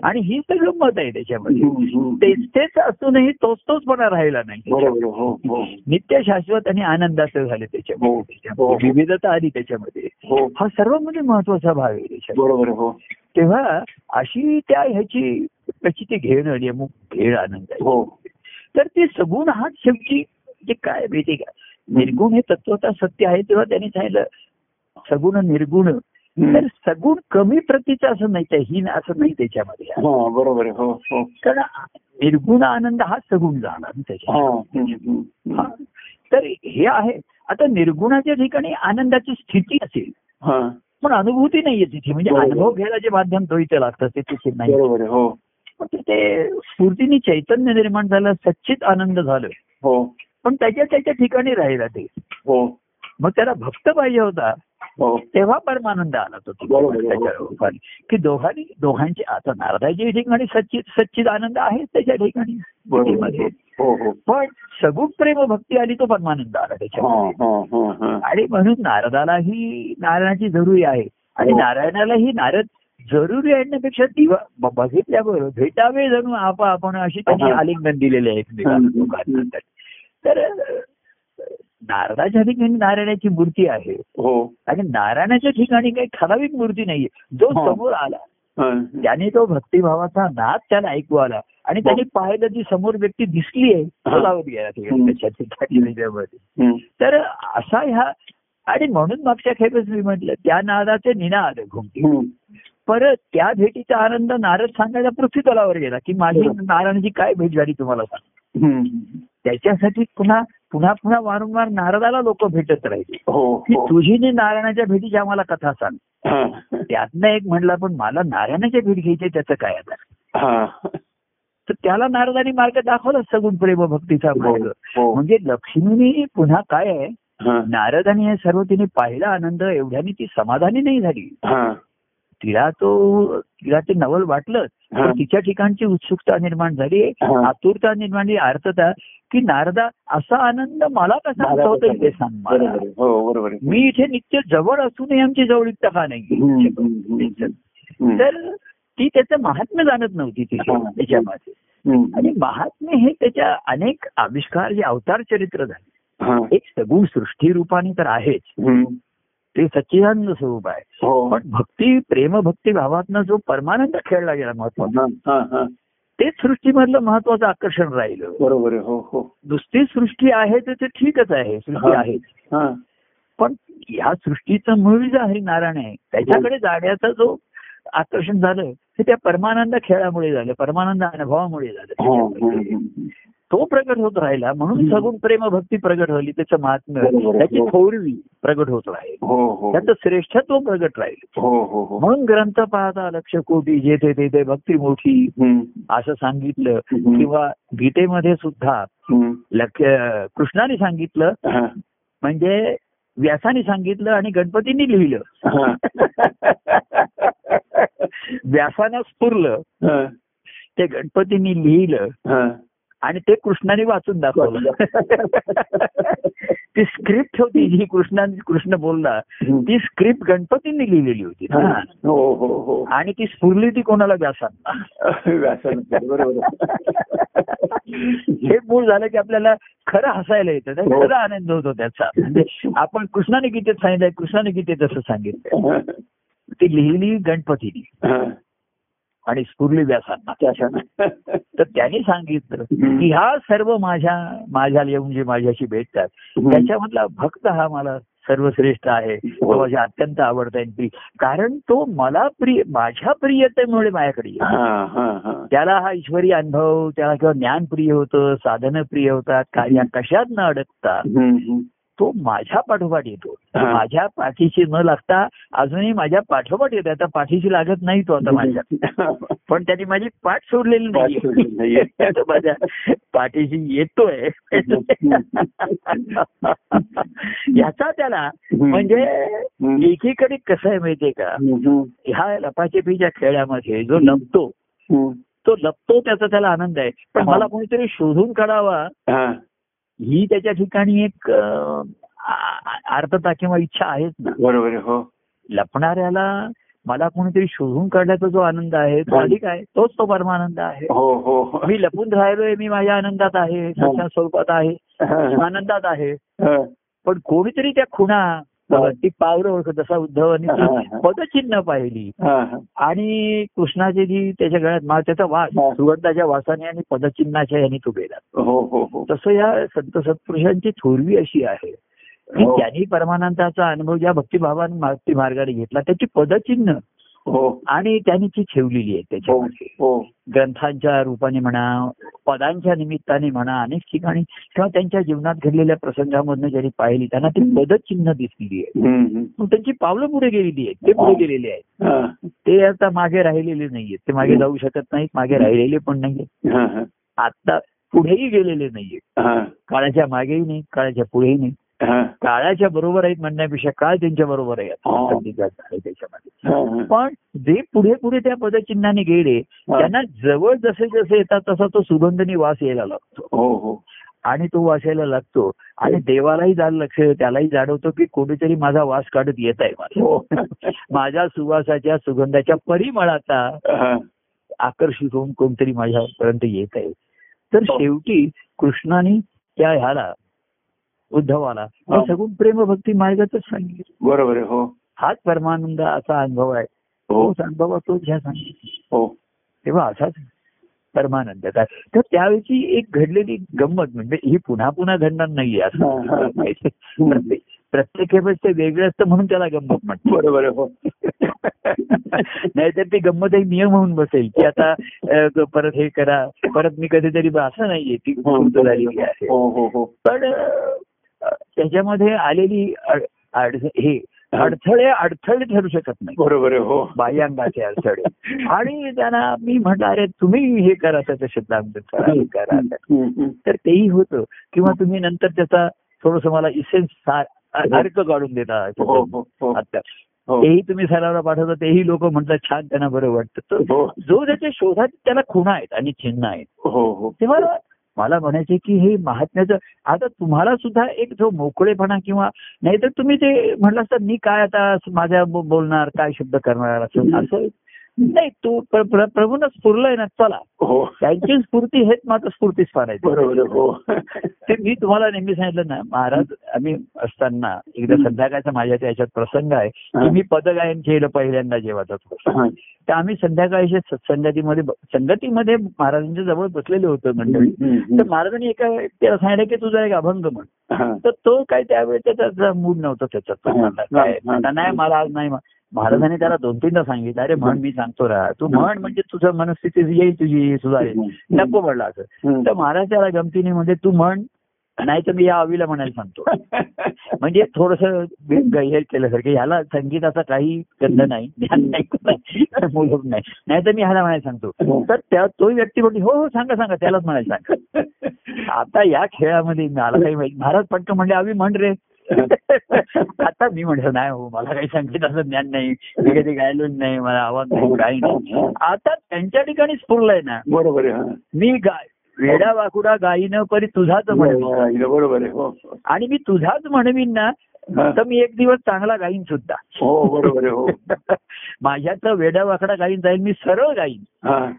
आणि ही तर गंमत आहे त्याच्यामध्ये. तेच तेच असूनही तोच तोचपणा राहिला नाही. हो हो. नित्य शाश्वत आणि आनंदाचं झालं. त्याच्यामध्ये. हो. त्याच्यामध्ये. विविधता आली त्याच्यामध्ये. हो. सर्वांमध्ये महत्त्वाचा भाग आहे हो. तेव्हा अशी त्या ह्याची प्रचिती घेणं आणि अमुक घेणं आनंद आहे. तर ते सगुण हा शेवटी जे काय माहिती का निर्गुण हे तत्वता सत्य आहे तेव्हा त्यांनी सांगितलं सगुण निर्गुण. तर सगुण कमी प्रतीचं असं नाही हीन असं नाही त्याच्यामध्ये. हा बरोबर हो हो. कारण निर्गुण आनंद हा सगुण जाणार त्याच्या. हम्म. तर हे आहे. आता निर्गुणाच्या ठिकाणी आनंदाची स्थिती असेल. हा. पण अनुभूती नाहीये तिथे. म्हणजे. अनुभव घ्यायला जे माध्यम तो इथे लागतं ते तिथे नाही. हो. पण तिथे स्फूर्तीने चैतन्य निर्माण झालं सच्चित आनंद झालं. हो. पण त्याच्या त्याच्या ठिकाणी राहिला ते. हो. मग त्याला भक्त पाहिजे होता. हो. तेव्हा परमानंद आला तो. त्याच्या की दोघांनी दोघांचे आता नारदाच्या ठिकाणी सच्चित सच्चित आनंद आहे त्याच्या ठिकाणी. हो हो. पण सगुण प्रेम भक्ती आली तो परमानंद आला हा आणि म्हणून नारदालाही नारायणाची जरुरी आहे. आणि. नारायणालाही नारद जरुरी आणण्यापेक्षा दिवा बघितल्याबरोबर भेटावे जणू आपा आपण अशी त्यांनी. आलिंगन दिलेले आहे. तर नारदाच्या ठिकाणी नारायणाची मूर्ती आहे हो आणि नारायणाच्या ठिकाणी काही ठराविक मूर्ती नाहीये जो हा. समोर आला. त्याने तो भक्तिभावाचा नाद त्याला ऐकू आला आणि त्यांनी पाहिलं ती समोर व्यक्ती दिसली आहे तो हा. लावत गेला. तर असा ह्या आणि म्हणून मागच्या खेपेस मी म्हटलं त्या नादाचे निनाद घुमती हम्म. परत त्या भेटीचा आनंद नारद सांगायला पृथ्वी तलावर गेला की माझी. नारायणाची काय भेट झाली तुम्हाला सांग. त्याच्यासाठी पुन्हा पुन्हा पुन्हा वारंवार नारदाला लोक भेटत राहिले हो की हो तुझी नी नारायणाच्या भेटीची आम्हाला कथा सांग. त्यातनं एक म्हणला पण मला नारायणाच्या भेट घ्यायची त्याचं काय आता. तर त्याला नारदानी मार्ग दाखवला सगुण प्रेम भक्तीचा मार्ग हो म्हणजे लक्ष्मीनी पुन्हा काय आहे. नारदानी हे सर्व तिने पाहिला आनंद एवढ्याने ती समाधानी नाही झाली. तिला तो तिला ते नवल वाटलं तिच्या ठिकाणची उत्सुकता निर्माण झाली. आतुरता निर्माण झाली अर्थता की नारदा असा आनंद मला कसा होता ते सांग. हो मी इथे नित्य जवळ असूनही आमची जवळीकता का नाही. तर ती त्याचं महात्म्य जाणत नव्हती तिथे. त्याच्यामध्ये. आणि महात्म्य हे त्याच्या अनेक आविष्कार जे अवतार चरित्र झाले. एक सगुण सृष्टी रूपाने तर आहेच. ते सच्चिदानंद स्वरूप आहे हो पण भक्ती प्रेम भक्ती भावातनं जो परमानंद खेळला गेला महत्त्वाचा हा, हा, हा. तेच सृष्टीमधलं महत्वाचं आकर्षण राहिलं बरोबर हो हो नुसती सृष्टी आहे तर ते ठीकच आहे सृष्टी हा. आहे हा. पण या सृष्टीचं मूळ जे आहे नारायण आहे त्याच्याकडे जाण्याचं जो आकर्षण झालं ते त्या परमानंद खेळामुळे झालं परमानंद अनुभवामुळे हा, झालं हम्म, हम्म. तो प्रगट होत राहिला म्हणून. सगुण प्रेम भक्ती प्रगट झाली त्याचं महात्म्य. त्याची हो. थोरवी प्रगट होत राहील हो हो त्याचं श्रेष्ठत्व प्रगट राहील म्हणून ग्रंथ पाहता लक्ष कोटी जेथे तेथे भक्ती मोठी. असं सांगितलं. किंवा गीतेमध्ये सुद्धा. लक्ष कृष्णाने सांगितलं. म्हणजे व्यासाने सांगितलं आणि गणपतींनी लिहिलं. व्यासानं स्फुरलं. ते गणपतींनी लिहिलं. आणि ते कृष्णाने वाचून दाखवलं. ती स्क्रिप्ट होती जी कृष्णा कृष्ण बोलला. ती स्क्रिप्ट गणपतींनी लिहिलेली होती. हा. हो हो आणि ती स्फुरली ती कोणाला? व्यासांना. व्यासन बरोबर. हे मूळ झालं की आपल्याला खरं हसायला येतं हो. खरं आनंद होतो त्याचा. म्हणजे आपण कृष्णाने गीतेत सांगितलंय कृष्णाने गीतेत असं सांगितलं. ती लिहिली गणपतीने. आणि स्फुरली व्यासांना. तर त्यांनी सांगितलं. की ह्या सर्व माझ्या माझ्या येऊन जे माझ्याशी भेटतात त्याच्यामधला भक्त हा मला सर्वश्रेष्ठ आहे तो हो. माझ्या अत्यंत आवडता प्रिय कारण तो मला प्रिय माझ्या प्रियतेमुळे माझ्याकडे. त्याला हा ईश्वरी अनुभव त्याला किंवा ज्ञान प्रिय होतं साधनं प्रिय होतात कार्या कशात न अडकता हम्म, हम्म. तो माझ्या पाठोपाठ येतो. माझ्या पाठीशी न लागता अजूनही माझ्या पाठोपाठ येतो आता पाठीशी लागत नाही तो आता माझ्या. पण त्यांनी माझी पाठ सोडलेली नाही माझ्या पाठीशी येतोय. याचा त्याला म्हणजे एकीकडे कसं आहे माहितीये का? ह्या लपाछपीच्या खेळामध्ये जो लपतो. तो लपतो त्याचा त्याला आनंद आहे. पण. मला कोणीतरी शोधून काढावा हा. ही त्याच्या ठिकाणी एक अं, आ- आर्थता किंवा इच्छा आहेच ना बरोबर हो लपणाऱ्याला मला कोणीतरी शोधून काढण्याचा जो आनंद आहे तो हा. अधिक आहे तोच तो परमानंद आहे हो हो हो. मी लपून राहिलोय मी माझ्या आनंदात आहे सच्च्या स्वरूपात आहे हा, आनंदात आहे हा. पण कोणीतरी त्या खुणा हा. ती पावलं ओळखत जसा उद्धवानी हा, हा. पदचिन्ह पाहिली हा, हा. आणि कृष्णाची जी त्याच्या गळ्यात त्याचा वास हा. सुगंधाच्या वासाने आणि पदचिन्हाच्या यांनी तो गेला हो हो हो तसं या संत सत्पुरुषांची थोरवी अशी आहे की हो. त्यांनी परमानंदाचा अनुभव ज्या भक्तिभावाने भक्ती मार्गाने घेतला त्याची पदचिन्ह हो आणि त्यांनी ती ठेवलेली आहे हो त्याच्यामध्ये. हो ग्रंथांच्या रूपाने म्हणा पदांच्या निमित्ताने म्हणा अनेक ठिकाणी किंवा त्यांच्या जीवनात घडलेल्या प्रसंगामधनं ज्यांनी पाहिली त्यांना ती पदचिन्ह दिसलेली आहे. त्यांची पावलं पुढे गेलेली आहेत ते पुढे गेलेले आहेत. हा, ते आता मागे राहिलेले नाहीयेत. ते मागे जाऊ शकत नाहीत मागे राहिलेले पण नाहीयेत. हा, हा. आता पुढेही गेलेले नाहीयेत. हा, काळाच्या मागेही नाही काळाच्या पुढेही नाही. हा. काळाच्या बरोबर आहेत म्हणण्यापेक्षा काळ त्यांच्या बरोबर आहे हो. त्याच्यामध्ये हा, हा. पण जे पुढे पुढे त्या पदचिन्हाने गेले हा. त्यांना जवळ जसे जसे येतात तसा तो सुगंधनी वास यायला लागतो हो हो आणि तो वास यायला लागतो आणि देवालाही जायला लक्ष त्यालाही जाणवतो की कोणीतरी माझा वास काढत येत आहे हो. मला माझ्या सुवासाच्या सुगंधाच्या परिमळाचा हा. आकर्षित होऊन कोणतरी माझ्यापर्यंत येत आहे तर हो. शेवटी कृष्णाने त्या ह्याला उद्धवाला. हो. सगुण प्रेम भक्ती मार्गातच सांगितलं. बरोबर आहे हो. हाच परमानंद असा अनुभव आहे. हो. तोच अनुभव तोच ह्या सांगितलं. हो. तेव्हा असाच परमानंद. काय तर त्यावेळी एक घडलेली गंमत म्हणजे ही पुन्हा पुन्हा घडणार नाहीये. असं प्रत्येक प्रत्येक वेळेस ते वेगळं असतं म्हणून त्याला गंमत म्हणतात बरोबर हो. नाहीतर ती गंमत एक नियम होऊन बसेल की आता परत हे करा. परत मी कधीतरी असं नाहीये. ती हो हो पण त्याच्यामध्ये आलेली हे अडथळे अडथळे ठरू शकत नाही बरोबर हो. बाह्यांगाचे अडथळे. आणि त्यांना मी म्हटलं अरे तुम्ही हे करा त्याचं शब्दांत करा हे. तर तेही होतं. किंवा तुम्ही नंतर त्याचा थोडस मला इसेन्स अर्क काढून देता. हो हो हो. आता हो. तेही तुम्ही सरावला पाठवता तेही लोक म्हणतात छान त्यांना बरं वाटतं. हो. जो त्याच्या शोधात त्याला खुणा आहेत आणि चिन्ह आहेत. हो हो. तेव्हा मला म्हणायचे की हे महात्म्याचं आता तुम्हाला सुद्धा एक जो मोकळेपणा किंवा नाहीतर तुम्ही ते म्हटलं असतं मी काय आता माझ्या बोलणार काय शब्द करणार असं असं नाही तू प्र- प्र- प्रभूनं स्फुरलंय ना चला. हो. त्यांची स्फूर्ती हेच मात्र स्फूर्तीच फारायचं बरोबर आहे हो. ते मी तुम्हाला नेहमी सांगितलं ना महाराज आम्ही असताना एकदा संध्याकाळचा माझ्या त्याच्यात प्रसंग आहे की मी पदगायन केलं पहिल्यांदा जेव्हा जातो. तर आम्ही संध्याकाळच्या सत्संगतीमध्ये संगतीमध्ये महाराजांच्या जवळ बसलेले होतो मंडळी. तर महाराजांनी एका त्याला सांगितलं की तुझा एक अभंग म्हण. तर तो काय त्यावेळी त्याचा मूड नव्हता त्याचा तो म्हणला, काय. म्हणला, नाही मला आज नाही महाराजांनी त्याला दोन तीनदा सांगितलं अरे म्हण मी सांगतो रा. तू म्हण म्हणजे तुझं मनस्थिती येईल तुझी सुधारेल. नको म्हणलं असं. तर महाराज त्याला गमतीने म्हणजे तू म्हण नाही तर मी या आवीला म्हणायला सांगतो. म्हणजे थोडस हे केल्यासारखं ह्याला संगीताचा काही गंध नाही ज्ञान नाही मूलभूत नाही नाही. तर मी ह्याला म्हणायला सांगतो. तर त्या तो व्यक्ती म्हणते हो हो सांगा सांगा त्यालाच म्हणायला सांगा. आता या खेळामध्ये मला काही माहिती महाराज पटकन म्हणले आम्ही म्हण रे. आता मी म्हटलं नाही हो मला काही संगीताचं ज्ञान नाही. मी कधी गायलो नाही मला आवाज नाही काही नाही. आता त्यांच्या ठिकाणी स्फुरलंय ना. बरोबर आहे हा. मी गाय वेडा वाकुडा गायीनं परी तुझाच म्हणवीन बरोबर आहे हो. आणि मी तुझाच म्हणवीन ना हा. तर मी एक दिवस चांगला गाईन सुद्धा. हो बरोबर आहे हो. माझ्यात वेडा वाकडा गाईन जाईल मी सरळ गाईन. हा.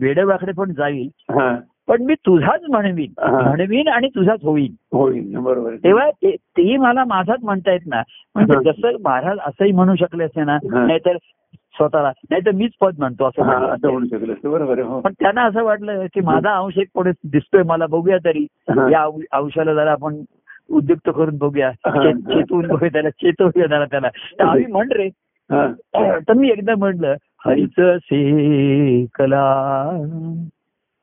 वेडे वाकडे पण जाईल. हा. पण मी तुझाच म्हणवीन. म्हणवीन आणि तुझाच होईन. होईल बरोबर. तेव्हा ते मला माझाच म्हणता येत ना. म्हणजे. जसं महाराज असंही म्हणू शकले असते ना. नाहीतर स्वतःला नाहीतर मीच पद म्हणतो असं म्हणलं. म्हणू शकलं. बरोबर हो. पण त्यांना असं वाटलं की माझा अंश एक पुढे दिसतोय मला बघूया तरी. या अंश- अंशाला जरा आपण उद्युक्त करून बघूया. चेतवून बघूया त्याला चेतवूया जरा त्याला. तर आम्ही म्हण रे. तर मी एकदा म्हटलं हरिच से कला.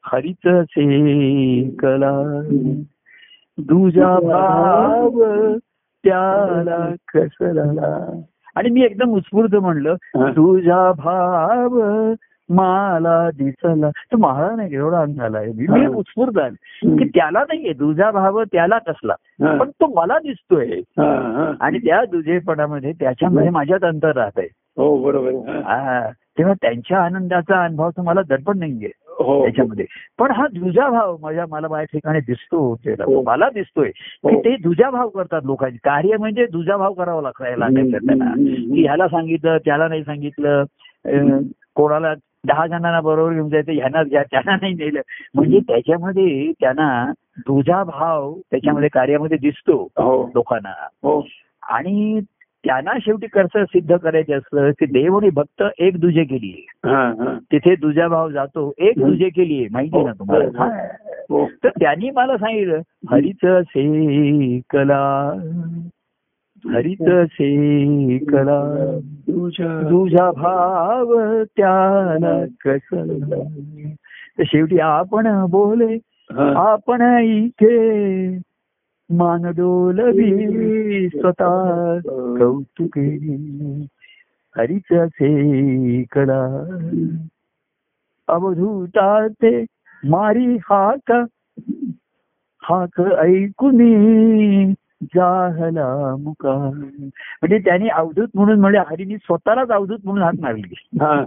हरिच से कला दुजा भाव त्याला कसला आणि मी एकदम उत्स्फूर्त म्हणलं हा. तुझा भाव मला दिसला तर महाराज नाही एवढा अंग झालाय मी हा. उत्स्फूर्त आहे की त्याला नाहीये तुझा भाव त्याला कसला हा. पण तो मला दिसतोय हा, हा. आणि त्या दुजेपणामध्ये त्याच्यामध्ये माझ्यात अंतर राहत आहे हो बरोबर हा. हा. तेव्हा त्यांच्या आनंदाचा अनुभव तर मला दडपण नाहीये हो त्याच्यामध्ये पण हा दुजा भाव माझ्या मला माझ्या ठिकाणी दिसतो. हो. मला दिसतोय की हो. ते दुजा भाव करतात लोकांचे. कार्य म्हणजे दुजा भाव करावा लागला त्यांना. की ह्याला सांगितलं त्याला नाही सांगितलं कोणाला दहा जणांना बरोबर घेऊन जायचं ह्यांना घ्या त्यांना नाही नेलं. म्हणजे त्याच्यामध्ये त्यांना दुजा भाव त्याच्यामध्ये कार्यामध्ये दिसतो हो. लोकांना. हो. आणि त्यांना शेवटी कसं सिद्ध करायचं असतं की देव आणि भक्त एक दुजे केली हा हा. तिथे दुजा भाव जातो एक दुजे केली माहिती ना तुम्हाला? हो, हो. हा. हो. तर त्यांनी मला सांगितलं हरिच से कला हरिच से कला तुझा भाव. त्याला कसला तर शेवटी आपण बोले. आपण इथे मान डोलवी स्वतः कौतुके हरिच कला. अवधूता ते मारी हाक हाक ऐकुनी जाहला मुका म्हणजे त्यांनी अवधूत म्हणून म्हणजे हरीनी स्वतःलाच अवधूत म्हणून हाक मारली. हा.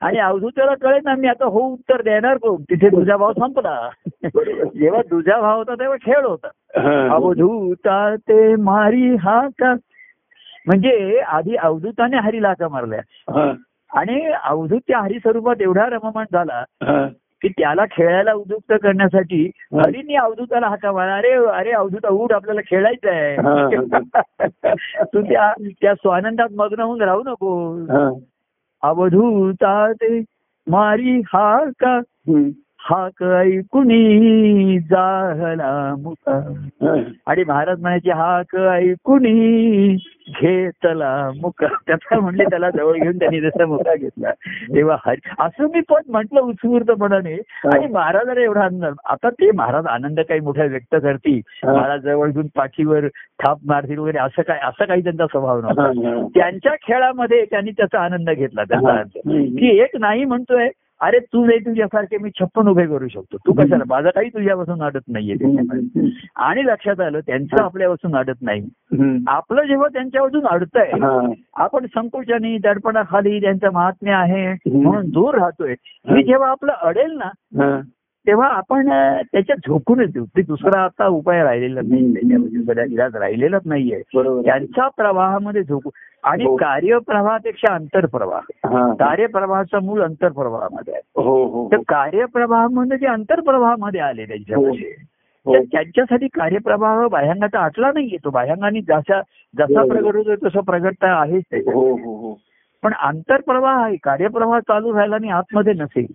आणि अवधूताला कळेल ना मी आता हो उत्तर देणार कोण? तिथे तुझा भाव संपला. जेव्हा तुझा भाव होता तेव्हा खेळ होता. हा. अवधूता ते मारी हाका. म्हणजे आधी अवधूताने हरीला हाका मारल्या. हा. आणि अवधूत त्या हरी स्वरूपात एवढा रममाण झाला हा. की त्याला खेळायला उद्युक्त करण्यासाठी हा. हरीने अवधूताला हाका अरे अरे अवधूता उठ आपल्याला खेळायचं आहे तू त्या त्या स्वानंदात मग्न होऊन राहू नको हा. अवधूता ते मारी हाका हम्म. हाक ऐकुनी जाहला मुका. आणि महाराज म्हणायचे हाक ऐकुनी घेतला मुका त्याचा म्हणले त्याला जवळ घेऊन त्यांनी जसा मुका घेतला तेव्हा हरी असं मी पण म्हटलं उत्स्फूर्तपणाने आणि महाराजाला एवढा आनंद आता ते महाराज आनंद काही मोठा व्यक्त करतील. महाराज जवळ घेऊन पाठीवर थाप मारतील वगैरे असं काय असं काही त्यांचा स्वभाव. नव्हता. त्यांच्या खेळामध्ये त्यांनी त्याचा आनंद घेतला त्याचा. आनंद. की एक नाही म्हणतोय अरे तू नाही तुझ्यासारखे मी छप्पन उभे करू शकतो. तू कशाला? माझं काही तुझ्यापासून अडत नाहीये. आणि लक्षात आलं त्यांचं आपल्यापासून अडत नाही. आपलं जेव्हा त्यांच्यापासून अडतंय हा. आपण संकोचाने दडपणाखाली त्यांचं महात्म्य आहे म्हणून दूर राहतोय. हे. जेव्हा आपलं अडेल ना. तेव्हा आपण त्याच्यात झोकूनच देऊ ते दुसरा आता उपाय राहिलेला नाही. त्याच्यामध्ये इलाज राहिलेलाच नाहीये. त्यांच्या प्रवाहामध्ये झोकू आणि हो. कार्यप्रवाहापेक्षा अंतरप्रवाह. कार्यप्रवाहाचं मूळ अंतरप्रवाहामध्ये आहे. हो हो तर कार्यप्रवाहामध्ये जे अंतरप्रवाहामध्ये आले त्यांच्यामध्ये. तर त्यांच्यासाठी कार्यप्रवाह बाह्यांगाचा आटला नाहीये तो. बाह्यांगाने जसा जसा. प्रगट होतो तसं प्रगटता आहेच पण आंतरप्रवाह आहे. कार्यप्रवाह चालू राहिला आणि आतमध्ये नसेल.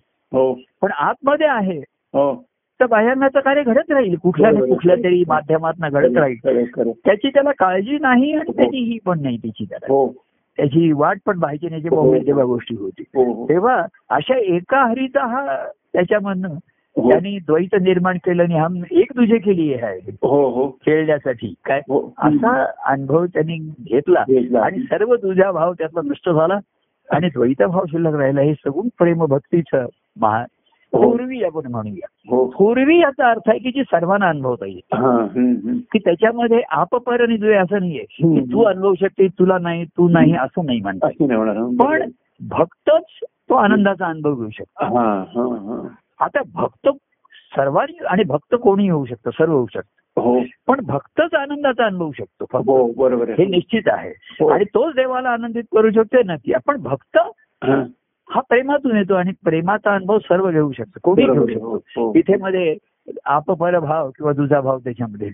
पण आतमध्ये आहे. तर बाह्यांगाचं कार्य घडत राहील. कुठल्या ना. कुठल्या तरी माध्यमातून घडत राहील. त्याची त्याला काळजी नाही आणि त्याची ही. पण नाही त्याची त्याला. हो. त्याची वाट पण पाहिजे नाही जेव्हा जेव्हा गोष्टी होती. हो हो. तेव्हा अशा एका हरीचा हा त्याच्यामधनं हो. त्यांनी द्वैत निर्माण केलं आणि हम एक तुझे केली आहे हो हो खेळण्यासाठी. काय? हो. असा अनुभव त्यांनी घेतला. आणि सर्व तुझा भाव त्यातला नष्ट झाला. आणि द्वैत भाव शिल्लक राहिला. हे सगुण प्रेम भक्तीचं महा हो. पूर्वी आपण म्हणूया. हो. पूर्वी याचा अर्थ आहे की जी सर्वांना अनुभवता येईल. हा. की त्याच्यामध्ये आपपर द्वे असं नाहीये. की. तू अनुभवू शकते तुला नाही तू नाही असं नाही हं. पण भक्तच तो आनंदाचा अनुभव घेऊ शकतो. हा हा हा. आता भक्त सर्वांनी आणि भक्त कोणी होऊ शकतं सर्व होऊ शकतं. हो. पण भक्तच आनंदाचा अनुभवू शकतो हो बरोबर हे निश्चित आहे. हो. आणि तोच देवाला आनंदित करू शकतो नक्की. आपण भक्त हा. प्रेमातून येतो आणि प्रेमाचा अनुभव सर्व घेऊ शकतो कोणी घेऊ. शकतो हो, हो. तिथे मध्ये आपपर भाव किंवा दुजा भाव त्याच्यामध्ये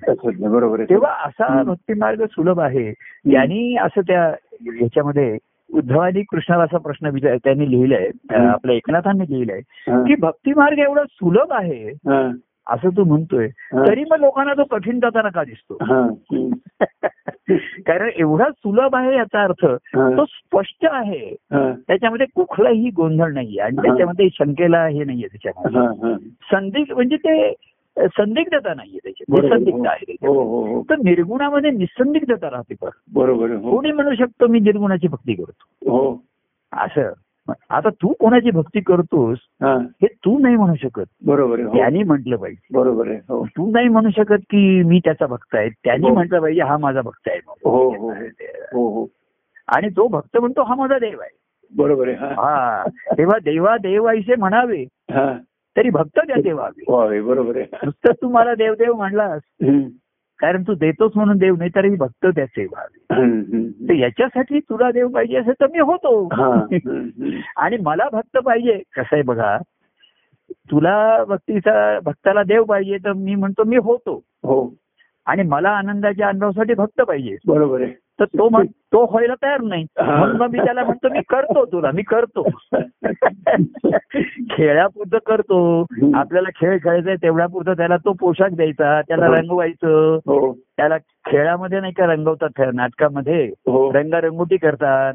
बरोबर तेव्हा असा. भक्तिमार्ग सुलभ आहे यांनी असं त्या याच्यामध्ये उद्धवानी कृष्णाला असा प्रश्न विचार त्यांनी लिहिलाय. आपल्या एकनाथांनी लिहिलाय. की भक्तिमार्ग एवढा सुलभ आहे. असं तू म्हणतोय. तरी मग लोकांना तो कठीण जाताना का दिसतो. कारण एवढा सुलभ आहे याचा अर्थ. तो स्पष्ट आहे. त्याच्यामध्ये कुठलाही गोंधळ नाहीये आणि. त्याच्यामध्ये शंकेला हे नाहीये त्याच्यामध्ये. संदिग्ध म्हणजे ते संदिग्धता नाहीये त्याची. निसंदिग्धता आहे हो. हो हो तर निर्गुणामध्ये निसंदिग्धता राहते पण बरोबर हो कोणी म्हणू शकतो मी निर्गुणाची भक्ती करतो हो असं आता तू कोणाची भक्ती करतोस हा. तू नाही म्हणू शकत. बरोबर आहे हो. त्यांनी म्हटलं पाहिजे. बरोबर आहे हो. तू नाही म्हणू शकत की मी त्याचा भक्त आहे. त्यांनी हो. म्हटलं पाहिजे हा माझा भक्त आहे आणि तो भक्त म्हणतो हा माझा देव आहे. बरोबर आहे हा. हा. तेव्हा देवा देव ऐसे म्हणावे तरी भक्त त्या देवावे. बरोबर आहे. नुसतं तू मला देवदेव म्हणलास. कारण तू देतोच म्हणून देव नाही तरी भक्त त्याचे व्हावे. तर याच्यासाठी तुला देव पाहिजे असेल तर मी होतो. आणि मला भक्त पाहिजे. कसं आहे बघा तुला भक्तीचा भक्ताला देव पाहिजे तर मी म्हणतो मी होतो. हो. आणि मला आनंदाच्या अनुभवासाठी भक्त पाहिजे. बरोबर आहे. तर तो म्हण तो व्हायला तयार नाही. म्हणून मग मी त्याला म्हणतो मी करतो तुला मी करतो खेळापुरतं करतो. आपल्याला खेळ खेळायचा तेवढ्यापुरतं त्याला तो पोशाख द्यायचा त्याला हो. रंगवायचं हो त्याला खेळामध्ये नाही का रंगवतात नाटकामध्ये हो रंगारंगोटी करतात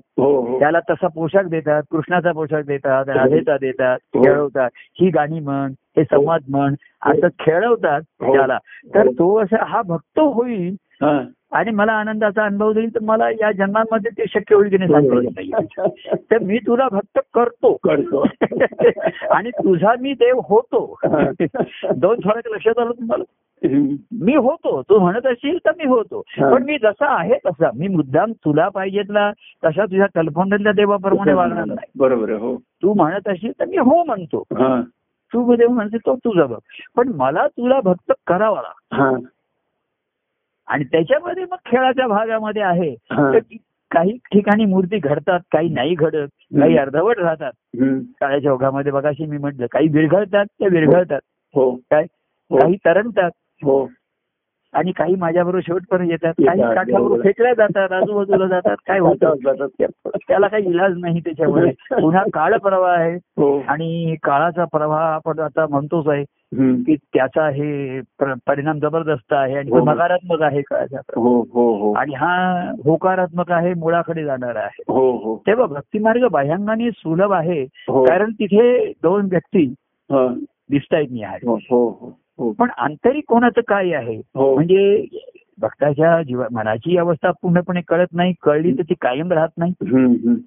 त्याला तसा पोशाख देतात कृष्णाचा पोशाख देतात राधेचा देतात. खेळवतात ही गाणी म्हण हे संवाद म्हण असं खेळवतात. त्याला तर. तो असा हा भक्त होईल. आणि मला आनंदाचा अनुभव देईल तर मला या जन्मामध्ये ते शक्य होईल की नाही सांगता नाही. तर मी तुला भक्त करतो. करतो. आणि तुझा मी देव होतो. दोन फरक लक्षात आलं तुम्हाला. मी होतो. तू म्हणत असशील तर मी होतो. पण मी जसा आहे तसा. मी मुद्दाम तुला पाहिजेतला तशा तुझ्या कल्पनेतल्या देवाप्रमाणे वागणार नाही. बरोबर हो. तू म्हणत असशील तर मी हो म्हणतो. तू देव म्हणते तो तुझा बघ पण मला तुला भक्त करावा लागतो. आणि त्याच्यामध्ये मग खेळाच्या भागामध्ये आहे. तर काही ठिकाणी मूर्ती घडतात काही नाही घडत काही अर्धवट राहतात. काळाच्या ओघामध्ये बघाशी मी म्हटलं काही विरघळतात त्या विरघळतात. हो. काय? हो. काही तरंगतात. हो. आणि काही माझ्याबरोबर शेवटपर्यंत येतात काही काठावर. फेकल्या जातात आजूबाजूला जातात काय होतं? त्याला काही इलाज नाही त्याच्यामुळे पुन्हा काळ प्रवाह आहे. हो. आणि काळाचा प्रवाह आपण आता म्हणतोच आहे. की त्याचा हे प्र- परिणाम जबरदस्त आहे आणि तो हो. नकारात्मक आहे. हो हो हो. आणि हा होकारात्मक आहे मुळाकडे जाणारा आहे. हो हो. तेव्हा भक्तिमार्ग बाह्यांगाने सुलभ आहे हो. कारण तिथे दोन व्यक्ती हा. दिसता येत नाही आहे हो हो हो हो. पण आंतरिक कोणाचं काय आहे? हो. म्हणजे भक्ताच्या जीवा मनाची अवस्था पूर्णपणे कळत नाही कळली तर ती कायम राहत नाही.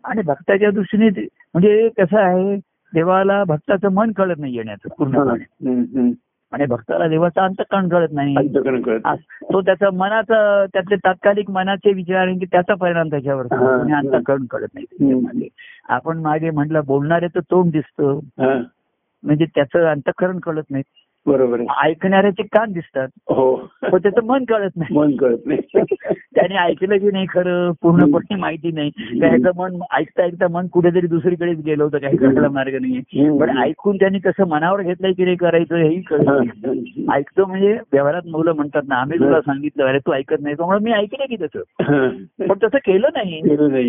आणि भक्ताच्या दृष्टीने म्हणजे कसं आहे देवाला भक्ताचं मन कळत नाही येण्याचं पूर्णपणे. आणि भक्ताला देवाचा अंतकरण कळत नाही तो त्याचा मनाचा त्यातले तात्कालिक मनाचे विचार आणि त्याचा परिणाम त्याच्यावर. अंतकरण कळत नाही. आपण मागे म्हटलं बोलणाऱ्याचं तोंड दिसतं. म्हणजे त्याचं अंतकरण कळत नाही बरोबर ऐकणाऱ्याचे कान दिसतात. हो. पण त्याचं मन कळत नाही. मन कळत नाही. त्याने ऐकलं की नाही खरं? पूर्णपणे माहिती नाही. त्याचं मन ऐकता ऐकता मन कुठेतरी दुसरीकडेच गेलं होतं. काही कळायला मार्ग नाही पण ऐकून त्यांनी कसं मनावर घेतलंय की नाही करायचं हेही कळत. ऐकतो म्हणजे व्यवहारात मुलं म्हणतात ना आम्ही तुला सांगितलं अरे तू ऐकत नाही. त्यामुळे मी ऐकलं की त्याचं पण तसं केलं नाही.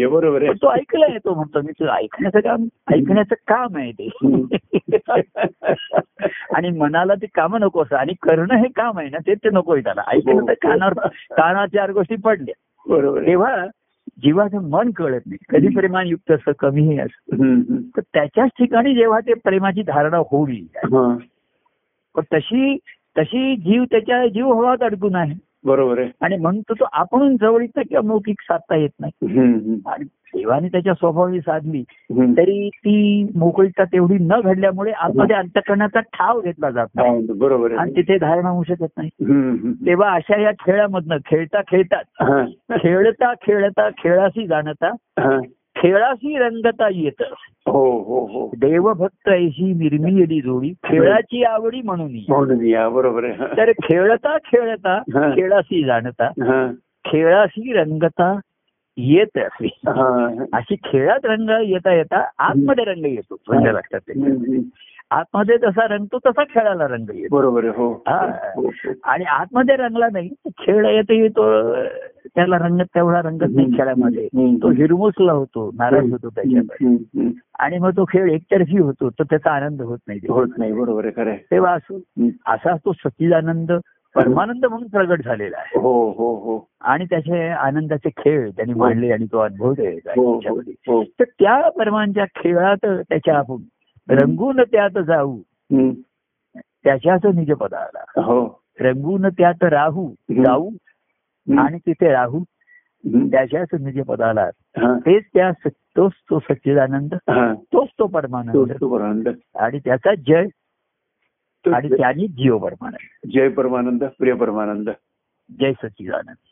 बरोबर तो ऐकलाय तो म्हणतो मी तुझं ऐकण्याचं काम ऐकण्याचं काम आहे ते. आणि मनाला ते काम नको असं. आणि करणं हे काम आहे ना ते ते नकोय त्याला. ऐकलं तर कानावर कानावर चार गोष्टी पडल्या. बरोबर तेव्हा जीवाचं मन कळत नाही. कधी प्रेमान युक्त असं कमीही असतं. तर त्याच्याच ठिकाणी जेव्हा ते प्रेमाची धारणा होईल हा, पण तशी तशी जीव त्याच्या जीव हवात अडकून आहे. बरोबर आहे. आणि म्हणतो तो आपण जवळीक किंवा मौखिक साधता येत नाही. आणि देवाने त्याच्या स्वभावी साधली. तरी ती मोकळीकता तेवढी न घडल्यामुळे आतमध्ये अंतकरणाचा ठाव घेतला जात नाही. बरोबर आणि तिथे धारणा होऊ शकत नाही. तेव्हा अशा या खेळामधनं खेळता खेळतात हा, खेळता खेळता खेळाशी जाणता. खेळाशी रंगता येत हो हो हो देवभक्त ऐशी निर्मियली जोडी खेळाची आवडी म्हणून या बरोबर. तर खेळता खेळता. खेळाशी जाणता खेळाशी रंगता येत असे हा. अशी खेळात रंग येता येता आतमध्ये रंग येतो म्हणजे लक्षात. आतमध्ये जसा रंगतो तसा खेळाला रंग येतो बरोबर हो हा. हो, हो. आणि आतमध्ये रंगला नाही खेळ येतो येतो त्याला रंग तेवढा रंगत नाही खेळामध्ये. तो हिरमुसला होतो नाराज होतो त्याच्यामध्ये. आणि मग तो खेळ एकतर्फी होतो तर त्याचा आनंद होत नाही. होत नाही बरोबर खरं. तेव्हा असून. असा तो सच्चिदानंद परमानंद म्हणून प्रगट झालेला आहे हो हो हो आणि त्याचे आनंदाचे खेळ त्यांनी मांडले आणि तो. हो तर त्या परमांच्या खेळात त्याच्या आपण रंगून त्यात जाऊ. त्याच्याच निज पदाला. हो. रंगून त्यात राहू जाऊ. आणि तिथे राहू. त्याच्याच निज पदाला. तेच त्या तोच तो सच्चिदानंद. तोच तो परमानंद. आणि त्याचा जय. आणि त्याने जीव परमानंद. जय परमानंद प्रिय परमानंद. जय सच्चिदानंद.